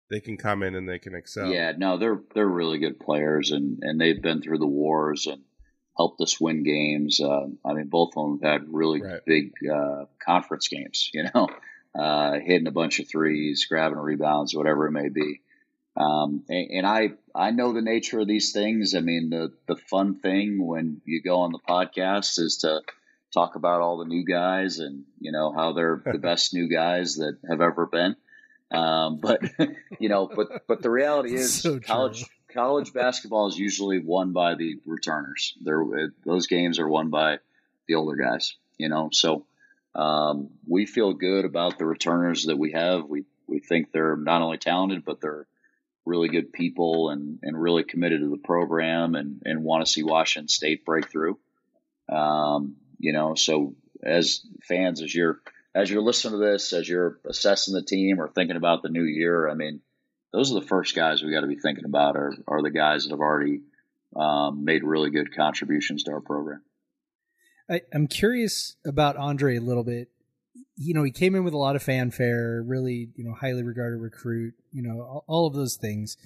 [SPEAKER 1] they can come in and they can excel.
[SPEAKER 3] Yeah, no, they're they're really good players, and and they've been through the wars and helped us win games. Uh, I mean, both of them have had really
[SPEAKER 1] Right.
[SPEAKER 3] big uh, conference games. You know, uh, hitting a bunch of threes, grabbing rebounds, whatever it may be. Um, and, and I I know the nature of these things. I mean, the the fun thing when you go on the podcast is to talk about all the new guys and you know how they're the best new guys that have ever been. Um, but you know, but but the reality is
[SPEAKER 2] So
[SPEAKER 3] college college basketball is usually won by the returners. They're, those games are won by the older guys. You know, so um, we feel good about the returners that we have. We we think they're not only talented, but they're really good people and, and really committed to the program and, and want to see Washington State break through. Um, you know, so as fans, as you're as you're listening to this, as you're assessing the team or thinking about the new year, I mean, those are the first guys we got to be thinking about are, are the guys that have already um, made really good contributions to our program.
[SPEAKER 2] I, I'm curious about Andre a little bit. You know, he came in with a lot of fanfare, really, you know, highly regarded recruit, you know, all, all of those things.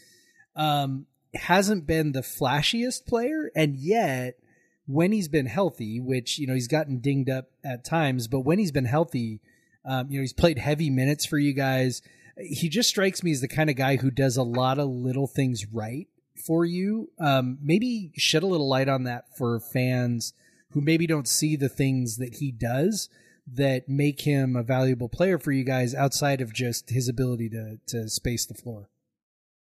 [SPEAKER 2] Um, hasn't been the flashiest player, and yet when he's been healthy, which you know he's gotten dinged up at times, but when he's been healthy, um, you know, he's played heavy minutes for you guys. He just strikes me as the kind of guy who does a lot of little things right for you. Um, maybe shed a little light on that for fans who maybe don't see the things that he does that make him a valuable player for you guys outside of just his ability to to space the floor.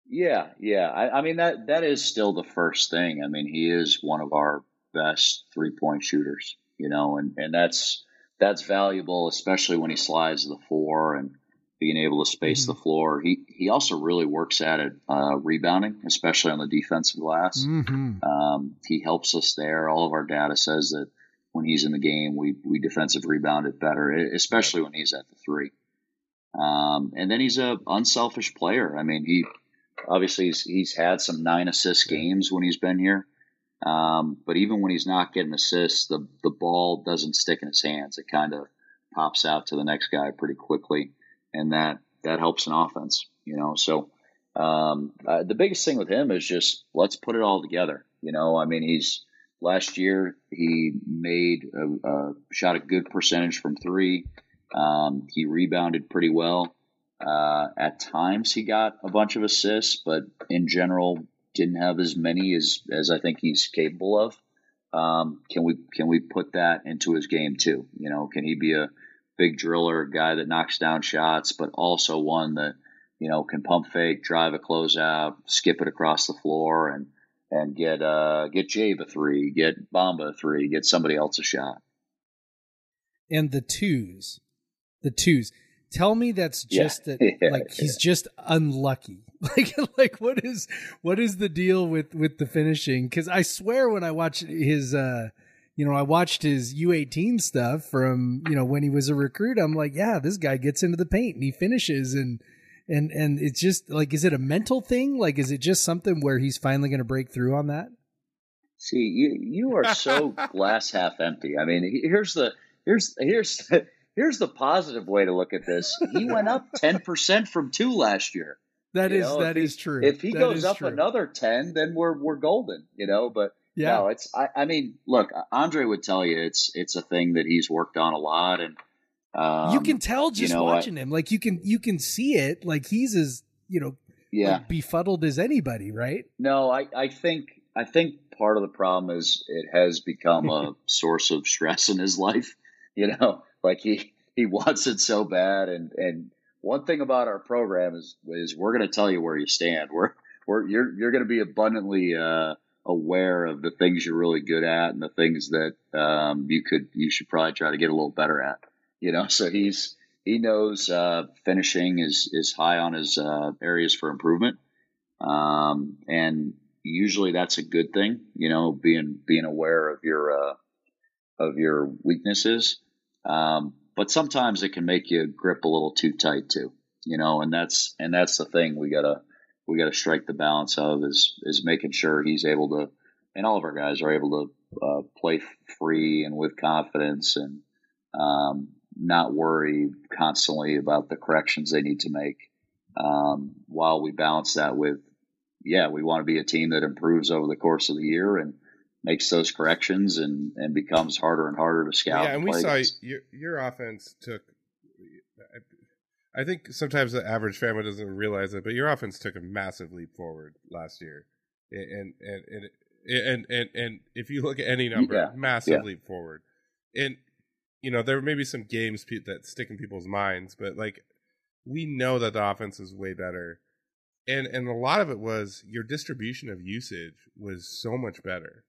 [SPEAKER 3] Yeah, yeah. I, I mean that that is still the first thing. I mean, he is one of our best three point shooters, you know, and, and that's that's valuable, especially when he slides the four and being able to space the floor. He he also really works at it uh, rebounding, especially on the defensive glass.
[SPEAKER 2] Mm-hmm.
[SPEAKER 3] Um, he helps us there. All of our data says that when he's in the game, we we defensive rebound it better, especially when he's at the three. Um, and then he's a unselfish player. I mean, he obviously he's, he's had some nine assist games when he's been here. Um, but even when he's not getting assists, the the ball doesn't stick in his hands. It kind of pops out to the next guy pretty quickly, and that that helps an offense. You know, so um, uh, the biggest thing with him is just let's put it all together. You know, I mean, he's last year he made a, a shot a good percentage from three. Um, he rebounded pretty well. Uh, at times he got a bunch of assists, but in general didn't have as many as as I think he's capable of. Um, can we can we put that into his game too? You know, can he be a big driller, guy that knocks down shots, but also one that you know can pump fake, drive a closeout, skip it across the floor, and and get uh get Jabe a three, get Bamba a three, get somebody else a shot.
[SPEAKER 2] And the twos, the twos. Tell me that's
[SPEAKER 3] Yeah.
[SPEAKER 2] just that,
[SPEAKER 3] Yeah.
[SPEAKER 2] like he's just unlucky. Like, like what is what is the deal with with the finishing? Because I swear when I watch his, uh you know, I watched his U eighteen stuff from you know when he was a recruit. I'm like, yeah, this guy gets into the paint and he finishes and. And and it's just like, is it a mental thing? Like, is it just something where he's finally going to break through on that?
[SPEAKER 3] See, you you are so glass half empty. I mean, here's the here's here's here's the positive way to look at this. He went up ten percent from two last year.
[SPEAKER 2] That
[SPEAKER 3] You
[SPEAKER 2] is
[SPEAKER 3] know,
[SPEAKER 2] that
[SPEAKER 3] if
[SPEAKER 2] is true.
[SPEAKER 3] If he
[SPEAKER 2] That
[SPEAKER 3] goes up
[SPEAKER 2] true.
[SPEAKER 3] another ten, then we're we're golden, you know. But
[SPEAKER 2] yeah,
[SPEAKER 3] no, it's I, I mean, look, Andre would tell you it's it's a thing that he's worked on a lot, and um,
[SPEAKER 2] you can tell just
[SPEAKER 3] you know, I-
[SPEAKER 2] watching him. Like you can you can see it. Like he's as you know
[SPEAKER 3] yeah.
[SPEAKER 2] like, befuddled as anybody, right?
[SPEAKER 3] No, I, I think I think part of the problem is it has become a source of stress in his life. You know, like he he wants it so bad, and and one thing about our program is is we're going to tell you where you stand. We're we're you're you're going to be abundantly uh, aware of the things you're really good at and the things that um, you could you should probably try to get a little better at. You know, so he's he knows uh, finishing is is high on his uh, areas for improvement. Um, and usually that's a good thing. You know, being being aware of your uh, of your weaknesses. Um, but sometimes it can make you grip a little too tight too. You know, and that's and that's the thing we gotta we gotta strike the balance of is is making sure he's able to, and all of our guys are able to uh, play free and with confidence and um, not worry constantly about the corrections they need to make. Um, while we balance that with, yeah, we want to be a team that improves over the course of the year and makes those corrections and, and becomes harder and harder to scout.
[SPEAKER 1] Yeah, and we saw your your offense took. I think sometimes the average family doesn't realize it, but your offense took a massive leap forward last year, and and and and and, and if you look at any number,
[SPEAKER 3] Yeah,
[SPEAKER 1] massive
[SPEAKER 3] yeah.
[SPEAKER 1] leap forward, and you know there may be some games that stick in people's minds, but like we know that the offense is way better, and and a lot of it was your distribution of usage was so much better.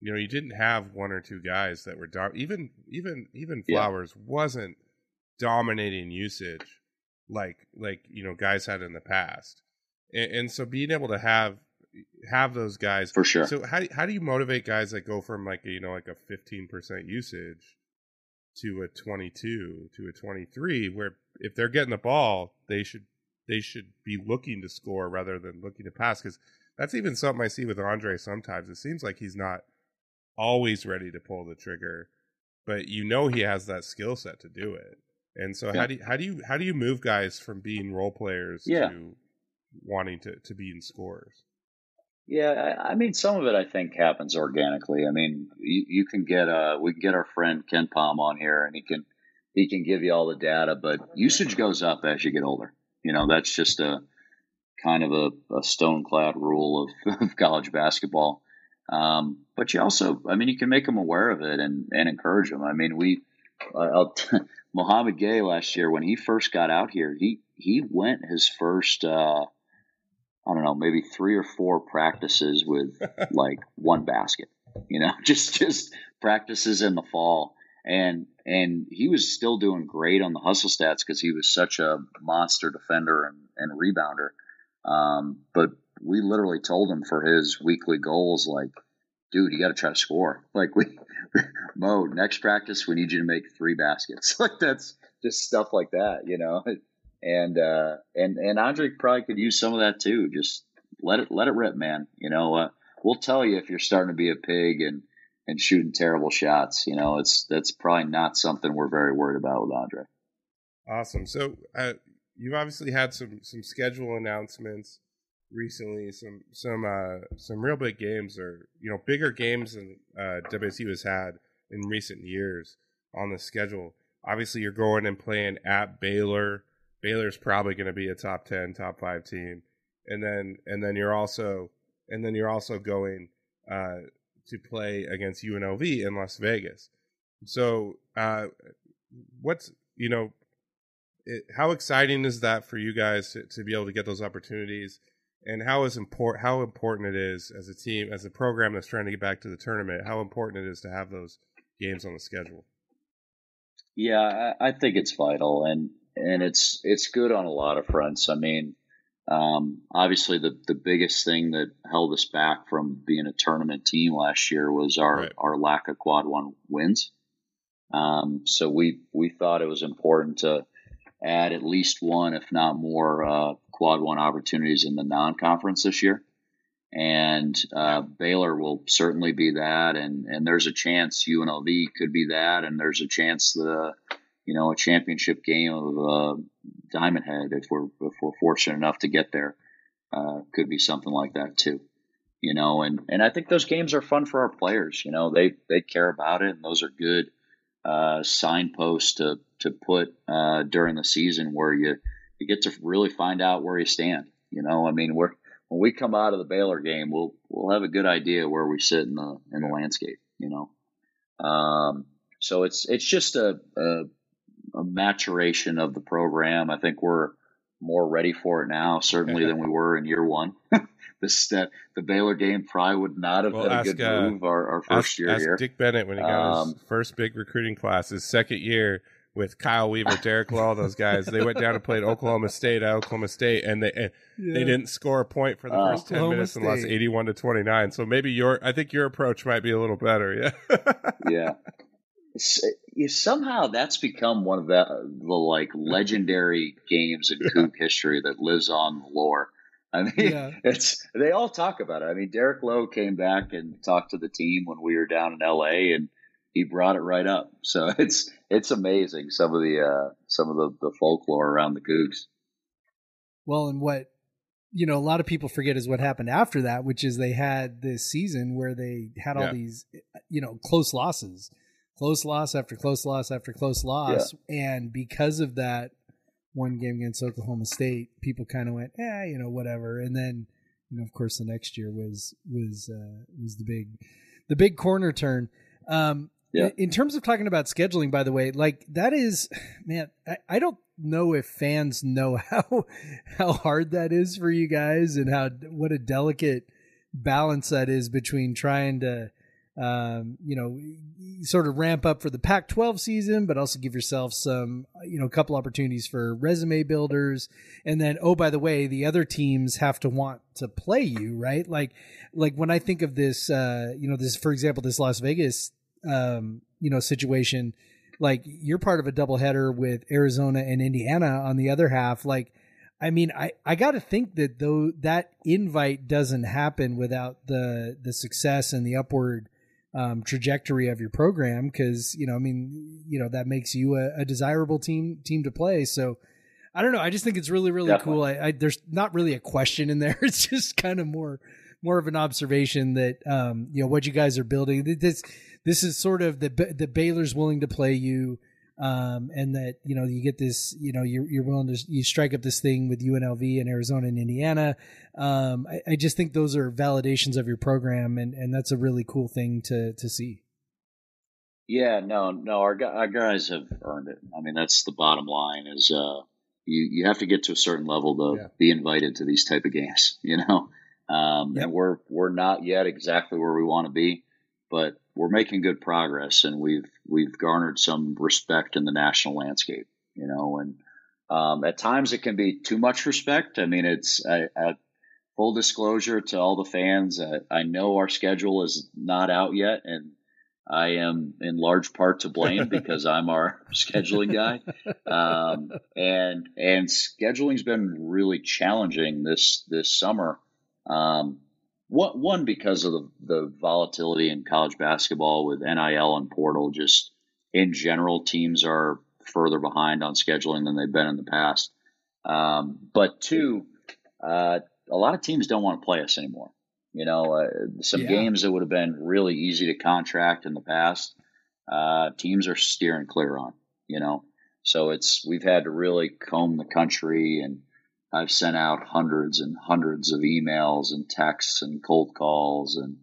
[SPEAKER 1] You know, you didn't have one or two guys that were dom- even even even
[SPEAKER 3] Yeah.
[SPEAKER 1] Flowers wasn't dominating usage like like you know guys had in the past, and, and so being able to have have those guys
[SPEAKER 3] For sure.
[SPEAKER 1] So how how do you motivate guys that go from like a, you know like a fifteen percent usage to a twenty two to a twenty three where if they're getting the ball they should they should be looking to score rather than looking to pass because that's even something I see with Andre sometimes. It seems like he's not always ready to pull the trigger, but you know he has that skill set to do it. And so
[SPEAKER 3] Yeah.
[SPEAKER 1] how do you, how do you how do you move guys from being role players
[SPEAKER 3] Yeah.
[SPEAKER 1] to wanting to to be in scores?
[SPEAKER 3] Yeah, I, I mean, some of it I think happens organically. I mean, you, you can get uh, we can get our friend KenPom on here, and he can he can give you all the data, but usage goes up as you get older. You know, that's just a kind of a, a stone clad rule of, of college basketball. Um, but you also, I mean, you can make them aware of it and, and encourage them. I mean, we, uh, I'll t- Mouhamed Gueye last year when he first got out here, he he went his first. Uh, I don't know, maybe three or four practices with like one basket. You know, just just practices in the fall, and and he was still doing great on the hustle stats because he was such a monster defender and, and rebounder. Um, but we literally told him for his weekly goals, like, dude, you got to try to score. Like we, Mo, next practice we need you to make three baskets. like that's just stuff like that, you know and uh, and and Andre probably could use some of that too. Just let it let it rip, man. You know, uh, we'll tell you if you're starting to be a pig and and shooting terrible shots. You know, it's that's probably not something we're very worried about with Andre.
[SPEAKER 1] Awesome. So uh, you've obviously had some some schedule announcements recently. Some some uh, some real big games, or you know, bigger games than uh, WSU has had in recent years on the schedule. Obviously, you're going and playing at Baylor. Baylor's probably going to be a top ten, top five team, and then and then you're also and then you're also going uh, to play against UNLV in Las Vegas. So, uh, what's you know it, how exciting is that for you guys to, to be able to get those opportunities and how is important how important it is as a team as a program that's trying to get back to the tournament how important it is to have those games on the schedule
[SPEAKER 3] Yeah, I, I think it's vital, and and it's it's good on a lot of fronts. I mean, um, obviously the the biggest thing that held us back from being a tournament team last year was our
[SPEAKER 1] Right.
[SPEAKER 3] our lack of quad one wins. Um, so we we thought it was important to add at least one, if not more, uh, quad one opportunities in the non conference this year. And uh, Baylor will certainly be that, and and there's a chance UNLV could be that, and there's a chance the you know a championship game of uh, Diamond Head if we're if we're fortunate enough to get there uh, could be something like that too. You know, and and I think those games are fun for our players. You know, they they care about it, and those are good uh, signposts to to put uh, during the season where you you get to really find out where you stand. You know, I mean, we're when we come out of the Baylor game, we'll we'll have a good idea where we sit in the in the landscape. You know, um, so it's it's just a, a a maturation of the program. I think we're more ready for it now, certainly than we were in year one. this that the Baylor game probably would not have
[SPEAKER 1] Well,
[SPEAKER 3] been a good
[SPEAKER 1] uh,
[SPEAKER 3] move our, our first
[SPEAKER 1] ask,
[SPEAKER 3] year
[SPEAKER 1] ask
[SPEAKER 3] here.
[SPEAKER 1] dick bennett when he got his
[SPEAKER 3] Um,
[SPEAKER 1] first big recruiting class his second year with Kyle Weaver, Derek Low, those guys. They went down and played Oklahoma State at Oklahoma State, and they and they didn't score a point for the
[SPEAKER 3] Oh.
[SPEAKER 1] first ten
[SPEAKER 2] Oklahoma
[SPEAKER 1] minutes and lost eighty-one to twenty-nine. So maybe your, I think your approach might be a little better. Yeah.
[SPEAKER 3] yeah. It's, you, somehow that's become one of the, the like legendary games in Coug history that lives on the lore. I mean,
[SPEAKER 2] Yeah.
[SPEAKER 3] it's they all talk about it. I mean, Derek Low came back and talked to the team when we were down in L.A. and he brought it right up. So it's it's amazing some of the uh, some of the, the folklore around the Cougs.
[SPEAKER 2] Well, and what you know, a lot of people forget is what happened after that, which is they had this season where they had all
[SPEAKER 1] Yeah.
[SPEAKER 2] these, you know, close losses, close loss after close loss after close loss, and because of that one game against Oklahoma State, people kind of went, eh, you know, whatever, and then, you know, of course, the next year was was uh, was the big the big corner turn. Um,
[SPEAKER 3] Yeah.
[SPEAKER 2] In terms of talking about scheduling, by the way, like that is, man, I, I don't know if fans know how how hard that is for you guys and how what a delicate balance that is between trying to um, you know sort of ramp up for the Pac-12 season, but also give yourself some you know a couple opportunities for resume builders, and then oh by the way, the other teams have to want to play you, right? Like like when I think of this, uh, you know, this for example, this Las Vegas um, you know situation like you're part of a doubleheader with Arizona and Indiana on the other half. Like, I mean, I, I got to think that though that invite doesn't happen without the the success and the upward um, trajectory of your program, because you know, I mean, you know, that makes you a, a desirable team team to play. So. I don't know. I just think it's really, really
[SPEAKER 3] Definitely.
[SPEAKER 2] cool. I, I, there's not really a question in there. It's just kind of more, more of an observation that um, you know what you guys are building. This, this is sort of the the Baylor's willing to play you, um, and that you know you get this, you know, you're you're willing to you strike up this thing with UNLV and Arizona and Indiana. Um, I, I just think those are validations of your program, and and that's a really cool thing to to see.
[SPEAKER 3] Yeah, no, no, our our guys have earned it. I mean, that's the bottom line. Is uh, you you have to get to a certain level to
[SPEAKER 1] Yeah.
[SPEAKER 3] be invited to these type of games. You know, um,
[SPEAKER 2] Yep.
[SPEAKER 3] and we're we're not yet exactly where we want to be, but we're making good progress, and we've we've garnered some respect in the national landscape. You know, and um, at times it can be too much respect. I mean, it's I, I, full disclosure to all the fans. I, I know our schedule is not out yet, and I am in large part to blame because I'm our scheduling guy. Um, and and scheduling's been really challenging this this summer. Um, one, one because of the, the volatility in college basketball with NIL and portal. Just in general, teams are further behind on scheduling than they've been in the past. Um, but two, uh, a lot of teams don't want to play us anymore. You know, uh, some
[SPEAKER 2] Yeah.
[SPEAKER 3] games that would have been really easy to contract in the past, uh, teams are steering clear on. You know, so it's we've had to really comb the country, and I've sent out hundreds and hundreds of emails and texts and cold calls, and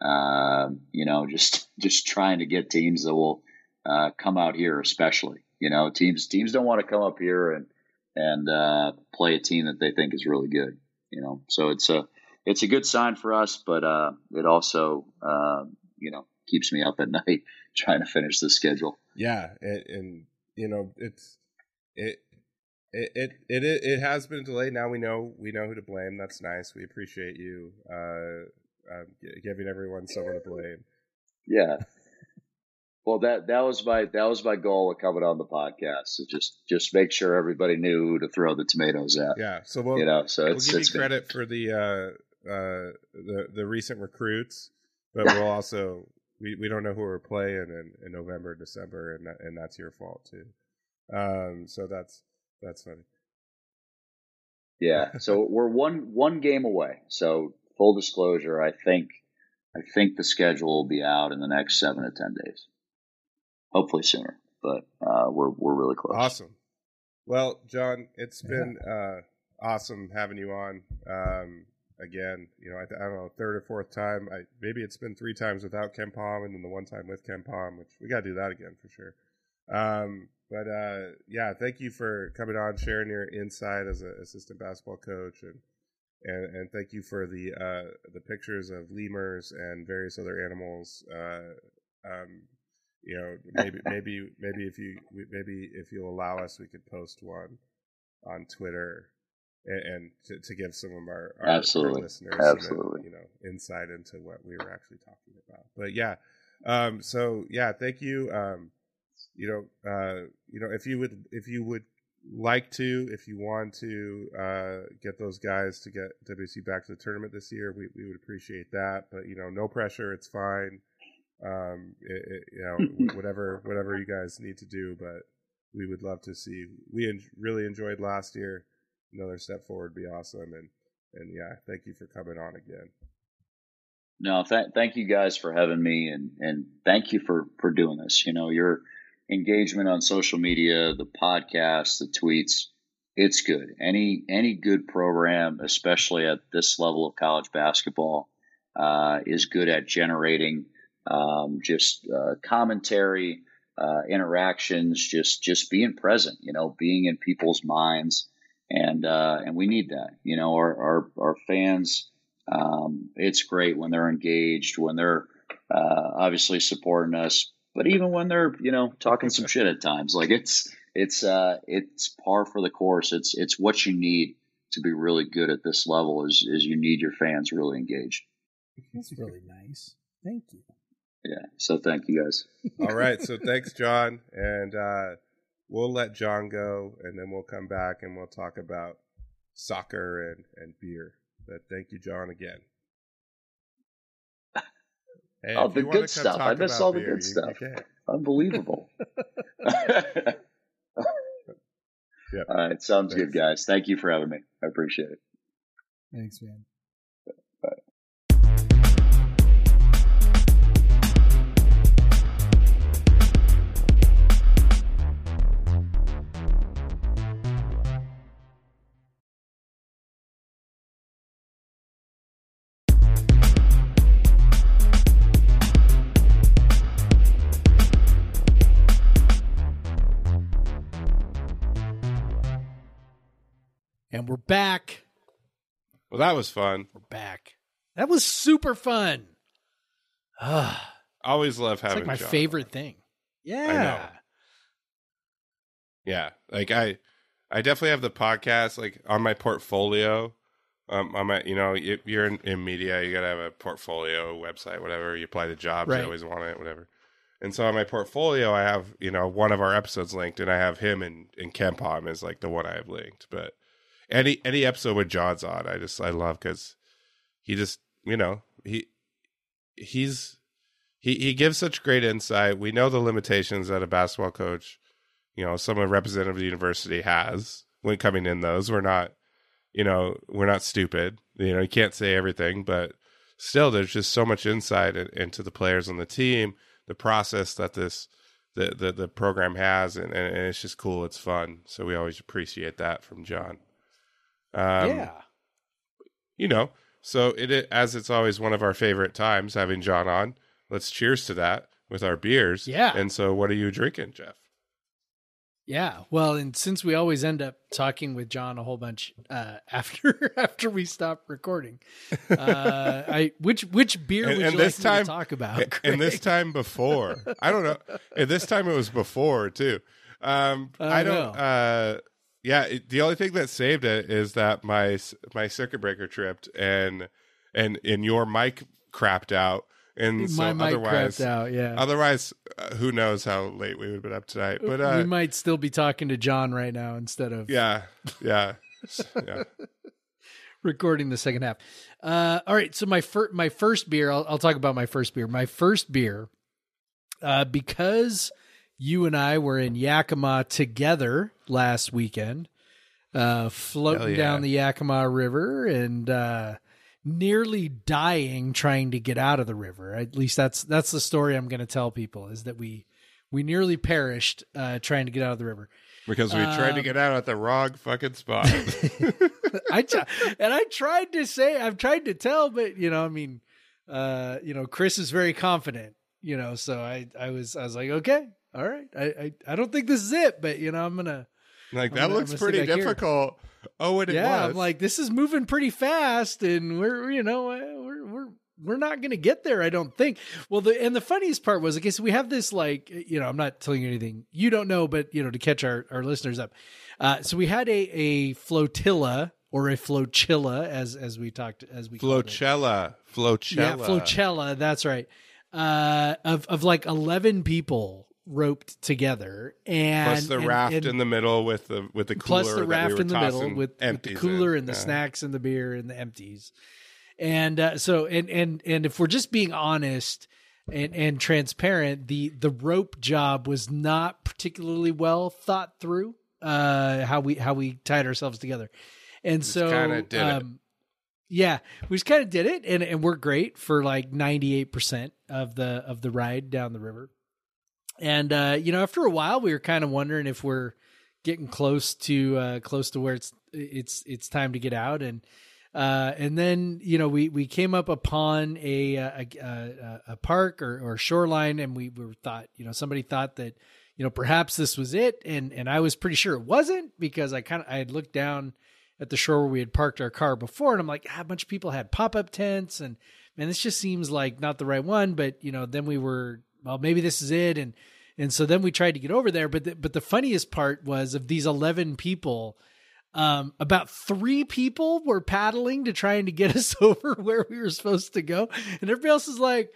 [SPEAKER 3] uh, you know, just just trying to get teams that will uh, come out here, especially. You know, teams teams don't want to come up here and and uh, play a team that they think is really good. You know, so it's a it's a good sign for us, but uh, it also uh, you know keeps me up at night trying to finish the schedule.
[SPEAKER 1] Yeah, and, and you know it's it. It, it it it has been delayed. Now we know we know who to blame. That's nice. We appreciate you uh, uh, giving everyone someone to blame.
[SPEAKER 3] Yeah. Well, that that was my that was my goal with coming on the podcast. To just just make sure everybody knew who to throw the tomatoes at.
[SPEAKER 1] Yeah, so we'll
[SPEAKER 3] You know, so
[SPEAKER 1] we'll
[SPEAKER 3] it's
[SPEAKER 1] give you
[SPEAKER 3] it's been-
[SPEAKER 1] credit for the uh, uh, the the recent recruits, but we'll also we, we don't know who we're playing in, in November, December, and that, and that's your fault too. Um, so that's that's funny.
[SPEAKER 3] Yeah. So we're one one game away. So full disclosure, I think I think the schedule will be out in the next seven to ten days. Hopefully sooner, but uh, we're we're really close.
[SPEAKER 1] Awesome. Well, John, it's
[SPEAKER 2] Yeah.
[SPEAKER 1] been uh, awesome having you on. Um, again, you know, I, I don't know, third or fourth time. I, maybe it's been three times without KenPom, and then the one time with KenPom, which we got to do that again for sure. Um, but uh, yeah, thank you for coming on, sharing your insight as an assistant basketball coach, and and, and thank you for the uh, the pictures of lemurs and various other animals. Uh, um, you know, maybe maybe maybe if you maybe if you'll allow us, we could post one on Twitter and, and to, to give some of our, our,
[SPEAKER 3] Absolutely.
[SPEAKER 1] listeners some,
[SPEAKER 3] Absolutely.
[SPEAKER 1] you know insight into what we were actually talking about. But yeah, um, so yeah, thank you. Um, you know, uh, you know, if you would if you would like to, if you want to uh, get those guys to get WC back to the tournament this year, we, we would appreciate that. But you know, no pressure. It's fine. Um, it, it, you know, whatever whatever you guys need to do, but we would love to see. We en- really enjoyed last year. Another step forward would be awesome. And and yeah, thank you for coming on again.
[SPEAKER 3] No, th- thank you guys for having me, and and thank you for for doing this. You know, your engagement on social media, the podcasts, the tweets, it's good. Any any good program, especially at this level of college basketball, uh, is good at generating um, just uh, commentary, uh, interactions, just just being present. You know, being in people's minds, and uh, and we need that. You know, our our, our fans. Um, it's great when they're engaged, when they're uh, obviously supporting us, but even when they're you know talking some shit at times, like it's it's uh, it's par for the course. It's it's what you need to be really good at this level. Is is you need your fans really engaged.
[SPEAKER 2] That's really nice. Thank you.
[SPEAKER 3] Yeah. So thank you guys.
[SPEAKER 1] All right. So thanks, John. And uh, we'll let John go and then we'll come back and we'll talk about soccer and, and beer. But thank you, John, again. Hey,
[SPEAKER 3] Oh, the good stuff. I miss all the
[SPEAKER 1] beer,
[SPEAKER 3] good stuff. Unbelievable.
[SPEAKER 1] Yep.
[SPEAKER 3] All right. Sounds
[SPEAKER 1] Thanks.
[SPEAKER 3] good, guys. Thank you for having me. I appreciate it.
[SPEAKER 2] Thanks, man. We're back.
[SPEAKER 1] Well, that was fun.
[SPEAKER 2] We're back. That was super fun. Ah,
[SPEAKER 1] Always love
[SPEAKER 2] it's
[SPEAKER 1] having
[SPEAKER 2] like my
[SPEAKER 1] John
[SPEAKER 2] favorite
[SPEAKER 1] on.
[SPEAKER 2] thing. Yeah.
[SPEAKER 1] Yeah, like I, I definitely have the podcast like on my portfolio. Um, I'm at you know if you're in, in media, you gotta have a portfolio website, whatever. You apply to jobs,
[SPEAKER 2] Right.
[SPEAKER 1] you always want it, whatever. And so on my portfolio, I have you know one of our episodes linked, and I have him and and KenPom is like the one I have linked. But any any episode with John's on, I just I love because he just you know he he's he he gives such great insight. We know the limitations that a basketball coach, you know, someone representative of the university has when coming in those. We're not, you know, we're not stupid. You know, you can't say everything, but still there's just so much insight in, into the players on the team, the process that this the the, the program has and, and it's just cool, it's fun. So we always appreciate that from John. Um,
[SPEAKER 2] yeah.
[SPEAKER 1] you know, so it as it's always one of our favorite times having John on. Let's cheers to that with our beers.
[SPEAKER 2] Yeah.
[SPEAKER 1] And so, what are you drinking, Jeff?
[SPEAKER 2] Yeah. Well, and since we always end up talking with John a whole bunch uh, after after we stop recording, uh, I which which beer
[SPEAKER 1] And-
[SPEAKER 2] would
[SPEAKER 1] and
[SPEAKER 2] you
[SPEAKER 1] this
[SPEAKER 2] like me
[SPEAKER 1] time-
[SPEAKER 2] to talk about?
[SPEAKER 1] and this time before, I don't know. And this time it was before too. Um,
[SPEAKER 2] I
[SPEAKER 1] I don't.
[SPEAKER 2] know.
[SPEAKER 1] Uh, yeah, it, the only thing that saved it is that my my circuit breaker tripped and and and your mic crapped out, and so
[SPEAKER 2] my mic
[SPEAKER 1] otherwise,
[SPEAKER 2] crapped out. Yeah.
[SPEAKER 1] otherwise, uh, who knows how late we would have been up tonight? But uh,
[SPEAKER 2] we might still be talking to John right now instead of
[SPEAKER 1] yeah, yeah, yeah.
[SPEAKER 2] recording the second half. Uh, all right, so my first my first beer, I'll, I'll talk about my first beer. My first beer, uh, because you and I were in Yakima together last weekend, uh, floating
[SPEAKER 1] yeah.
[SPEAKER 2] down the Yakima River and uh, nearly dying trying to get out of the river. At least that's that's the story I'm going to tell people is that we we nearly perished uh, trying to get out of the river.
[SPEAKER 1] Because we tried to
[SPEAKER 2] Um,
[SPEAKER 1] get out at the wrong fucking spot.
[SPEAKER 2] I and I tried to say I've tried to tell, but you know, I mean, uh, you know, Chris is very confident, you know, so I I was I was like, okay, all right, I I, I don't think this is it, but you know, I'm gonna
[SPEAKER 1] like
[SPEAKER 2] I'm
[SPEAKER 1] that
[SPEAKER 2] gonna-
[SPEAKER 1] looks pretty
[SPEAKER 2] back here.
[SPEAKER 1] difficult. Oh, and it
[SPEAKER 2] yeah,
[SPEAKER 1] was.
[SPEAKER 2] I'm like this is moving pretty fast, and we're you know uh, we're we're we're not going to get there. I don't think. Well, the and the funniest part was, okay, so we have this like, you know, I'm not telling you anything you don't know, but you know, to catch our our listeners up. Uh, so we had a a flotilla or a flotilla, as as we talked as we
[SPEAKER 1] flotilla, flotilla.
[SPEAKER 2] Yeah, Flocella. That's right. Uh, of of like eleven people roped together, and
[SPEAKER 1] Plus the
[SPEAKER 2] and-
[SPEAKER 1] raft
[SPEAKER 2] and
[SPEAKER 1] in the middle with the with the cooler.
[SPEAKER 2] plus the
[SPEAKER 1] that we
[SPEAKER 2] raft in the middle with, with the cooler
[SPEAKER 1] in.
[SPEAKER 2] and the
[SPEAKER 1] Yeah.
[SPEAKER 2] snacks and the beer and the empties. And uh, so, and and and if we're just being honest and and transparent, the the rope job was not particularly well thought through. Uh, how we how we tied ourselves together, and so um, yeah, we just kind of did it, and and we're great for like ninety eight percent of the of the ride down the river. And uh, you know, after a while, we were kind of wondering if we're getting close to uh, close to where it's it's it's time to get out, and uh, and then you know we we came up upon a a, a, a park or, or shoreline, and we were thought you know somebody thought that you know perhaps this was it, and and I was pretty sure it wasn't because I kind of I had looked down at the shore where we had parked our car before, and I'm like, ah, a bunch of people had pop up tents, and man, this just seems like not the right one. But you know, then we were, well, maybe this is it, and and so then we tried to get over there. But the, but the funniest part was of these eleven people, um, about three people were paddling to trying to get us over where we were supposed to go, and everybody else is like.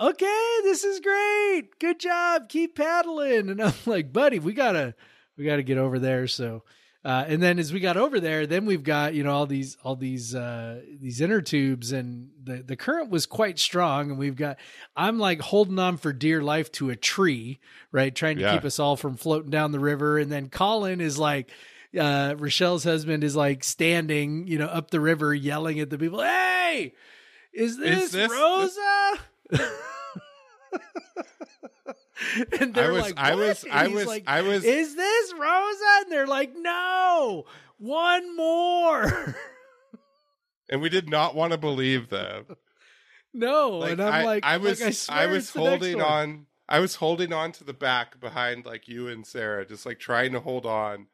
[SPEAKER 2] Okay, this is great. Good job. Keep paddling. And I'm like, buddy, we gotta, we gotta get over there. So, uh, and then as we got over there, then we've got you know all these all these uh, these inner tubes, and the the current was quite strong, and we've got I'm like holding on for dear life to a tree, right, trying to
[SPEAKER 1] Yeah.
[SPEAKER 2] keep us all from floating down the river, and then Colin is like. Uh, Rochelle's husband is like standing, you know, up the river, yelling at the people. Hey, is this,
[SPEAKER 1] this-
[SPEAKER 2] Roza? and they're
[SPEAKER 1] I was-
[SPEAKER 2] like,
[SPEAKER 1] I
[SPEAKER 2] "What?"
[SPEAKER 1] was-
[SPEAKER 2] And
[SPEAKER 1] I was-
[SPEAKER 2] like,
[SPEAKER 1] I was-
[SPEAKER 2] Is this Roza? And they're like, no, one more.
[SPEAKER 1] and we did not want to believe them.
[SPEAKER 2] no,
[SPEAKER 1] Like,
[SPEAKER 2] and I'm
[SPEAKER 1] I,
[SPEAKER 2] like,
[SPEAKER 1] I
[SPEAKER 2] like,
[SPEAKER 1] was,
[SPEAKER 2] I, swear
[SPEAKER 1] I was holding on. I was holding on to the back behind like you and Sarah, just like trying to hold on,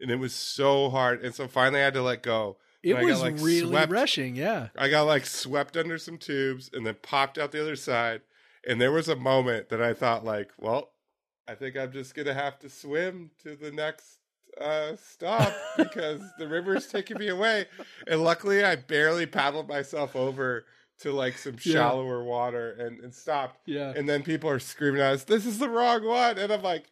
[SPEAKER 1] and it was so hard. And so finally, I had to let go.
[SPEAKER 2] It was
[SPEAKER 1] got, like,
[SPEAKER 2] really
[SPEAKER 1] swept-
[SPEAKER 2] rushing, yeah.
[SPEAKER 1] I got like swept under some tubes and then popped out the other side. And there was a moment that I thought, like, well, I think I'm just gonna have to swim to the next uh, stop because the river's taking me away. And luckily, I barely paddled myself over to like some
[SPEAKER 2] Yeah.
[SPEAKER 1] shallower water and, and stopped.
[SPEAKER 2] Yeah.
[SPEAKER 1] And then people are screaming at us, "This is the wrong one!" And I'm like,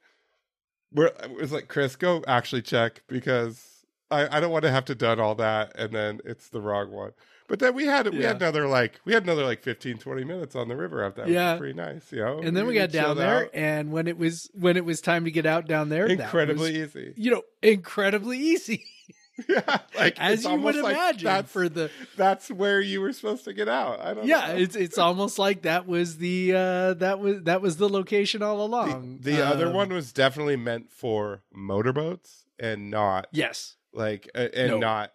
[SPEAKER 1] "We're." It was like, Chris, go actually check because I, I don't want to have to done all that and then it's the wrong one. But then we had we
[SPEAKER 2] Yeah.
[SPEAKER 1] had another like we had another like 15, 20 minutes on the river after that.
[SPEAKER 2] Yeah.
[SPEAKER 1] pretty nice, you know.
[SPEAKER 2] and then we got down there,
[SPEAKER 1] out.
[SPEAKER 2] and when it was when it was time to get out down there, that
[SPEAKER 1] incredibly
[SPEAKER 2] was,
[SPEAKER 1] easy.
[SPEAKER 2] you know, incredibly easy,
[SPEAKER 1] yeah, like
[SPEAKER 2] as you would
[SPEAKER 1] like
[SPEAKER 2] imagine
[SPEAKER 1] that's
[SPEAKER 2] for the
[SPEAKER 1] that's where you were supposed to get out. I don't
[SPEAKER 2] yeah.
[SPEAKER 1] know.
[SPEAKER 2] It's it's almost like that was the uh, that was that was the location all along.
[SPEAKER 1] the other
[SPEAKER 2] Um,
[SPEAKER 1] one was definitely meant for motorboats and not
[SPEAKER 2] yes,
[SPEAKER 1] like uh, and
[SPEAKER 2] No.
[SPEAKER 1] not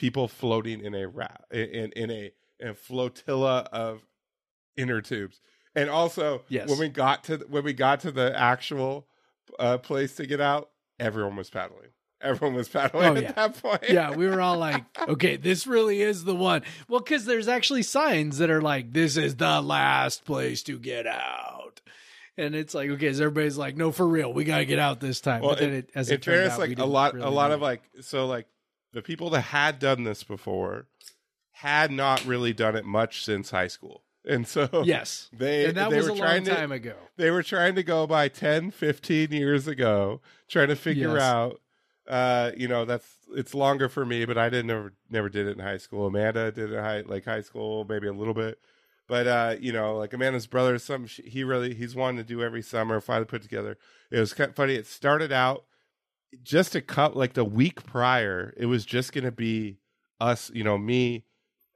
[SPEAKER 1] people floating in a ra- in in a, in a flotilla of inner tubes. And also,
[SPEAKER 2] Yes.
[SPEAKER 1] when we got to when we got to the actual uh, place to get out, everyone was paddling. Everyone was paddling
[SPEAKER 2] Oh,
[SPEAKER 1] at
[SPEAKER 2] yeah.
[SPEAKER 1] that point.
[SPEAKER 2] yeah, we were all like, okay, this really is the one. Well, because there's actually signs that are like, this is the last place to get out. And it's like, okay, so everybody's like, no, for real, we got to get out this time.
[SPEAKER 1] Well,
[SPEAKER 2] but then it, as
[SPEAKER 1] in
[SPEAKER 2] it turned out,
[SPEAKER 1] like a lot,
[SPEAKER 2] really
[SPEAKER 1] a lot of like, so like the people that had done this before had not really done it much since high school, and so
[SPEAKER 2] yes.
[SPEAKER 1] they
[SPEAKER 2] And that
[SPEAKER 1] they
[SPEAKER 2] was
[SPEAKER 1] were
[SPEAKER 2] a
[SPEAKER 1] trying
[SPEAKER 2] long
[SPEAKER 1] to,
[SPEAKER 2] time ago.
[SPEAKER 1] they were trying to go by 10 15 years ago trying to figure
[SPEAKER 2] Yes.
[SPEAKER 1] out uh you know that's it's longer for me but i didn't never never did it in high school amanda did it high like high school maybe a little bit but uh you know like amanda's brother some he really he's wanting to do every summer finally put together it was kind of funny it started out just a cut like the week prior it was just gonna be us you know me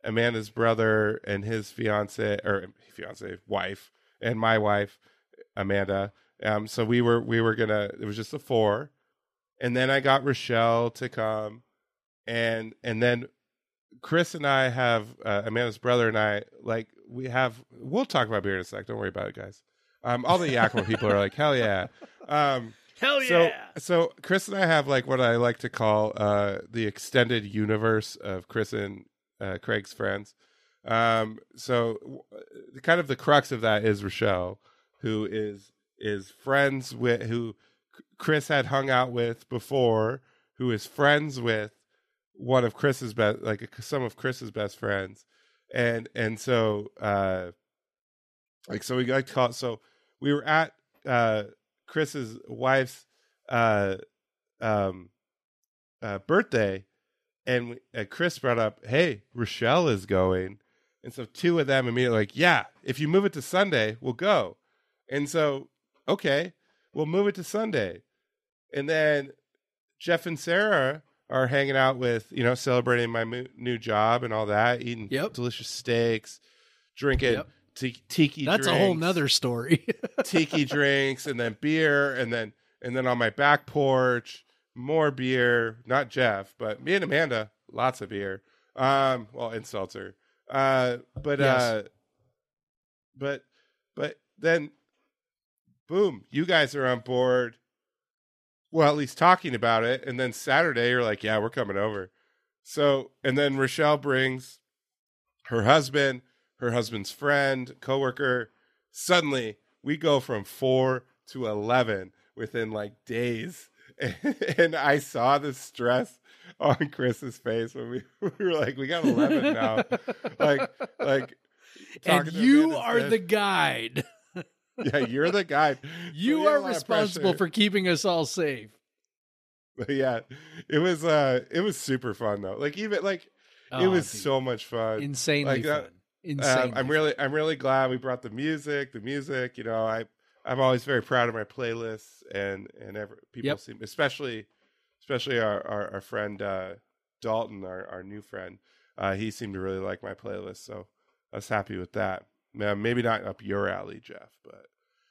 [SPEAKER 1] amanda's brother and his fiance or fiance wife and my wife Amanda. Um, so we were we were gonna. It was just the four, and then I got Rochelle to come, and and then Chris and I have uh, Amanda's brother and I like we have. We'll talk about beer in a sec. Don't worry about it, guys. Um, all the Yakima people are like hell yeah. Um,
[SPEAKER 2] Hell yeah!
[SPEAKER 1] so so Chris and I have like what I like to call uh the extended universe of Chris and uh, Craig's friends. Um, so w- kind of the crux of that is Rochelle, who is is friends with who Chris had hung out with before, who is friends with one of Chris's best, like some of Chris's best friends, and and so uh, like so we got caught. So we were at uh Chris's wife's uh um uh birthday, and we, uh, Chris brought up, "Hey, Rochelle is going," and so two of them immediately like, "Yeah, if you move it to Sunday, we'll go," and so okay, we'll move it to Sunday, and then Jeff and Sarah are hanging out with you know celebrating my mo- new job and all that, eating
[SPEAKER 2] Yep.
[SPEAKER 1] delicious steaks, drinking
[SPEAKER 2] Yep.
[SPEAKER 1] Ti- tiki.
[SPEAKER 2] That's a whole
[SPEAKER 1] drinks
[SPEAKER 2] nother story.
[SPEAKER 1] tiki drinks and then beer and then and then on my back porch more beer not jeff but me and amanda lots of beer um well and seltzer uh but
[SPEAKER 2] Yes.
[SPEAKER 1] uh but but then boom you guys are on board well at least talking about it and then saturday you're like yeah we're coming over so and then rochelle brings her husband her husband's friend coworker suddenly we go from four to 11 within like days. And I saw the stress on Chris's face when we, we were like, we got 11 now. like, like,
[SPEAKER 2] and you are the guide.
[SPEAKER 1] yeah, you're the guide.
[SPEAKER 2] You are responsible for keeping us all safe.
[SPEAKER 1] But yeah, it was, uh, it was super fun though. Like, even like, it
[SPEAKER 2] Oh,
[SPEAKER 1] was
[SPEAKER 2] dude.
[SPEAKER 1] so much fun.
[SPEAKER 2] insanely
[SPEAKER 1] like that- Um, I'm really, I'm really glad we brought the music. The music, you know, I, I'm always very proud of my playlists, and and every, people
[SPEAKER 2] Yep.
[SPEAKER 1] seem, especially, especially our our, our friend uh, Dalton, our our new friend, uh, he seemed to really like my playlist, so I was happy with that. Now, maybe not up your alley, Jeff, but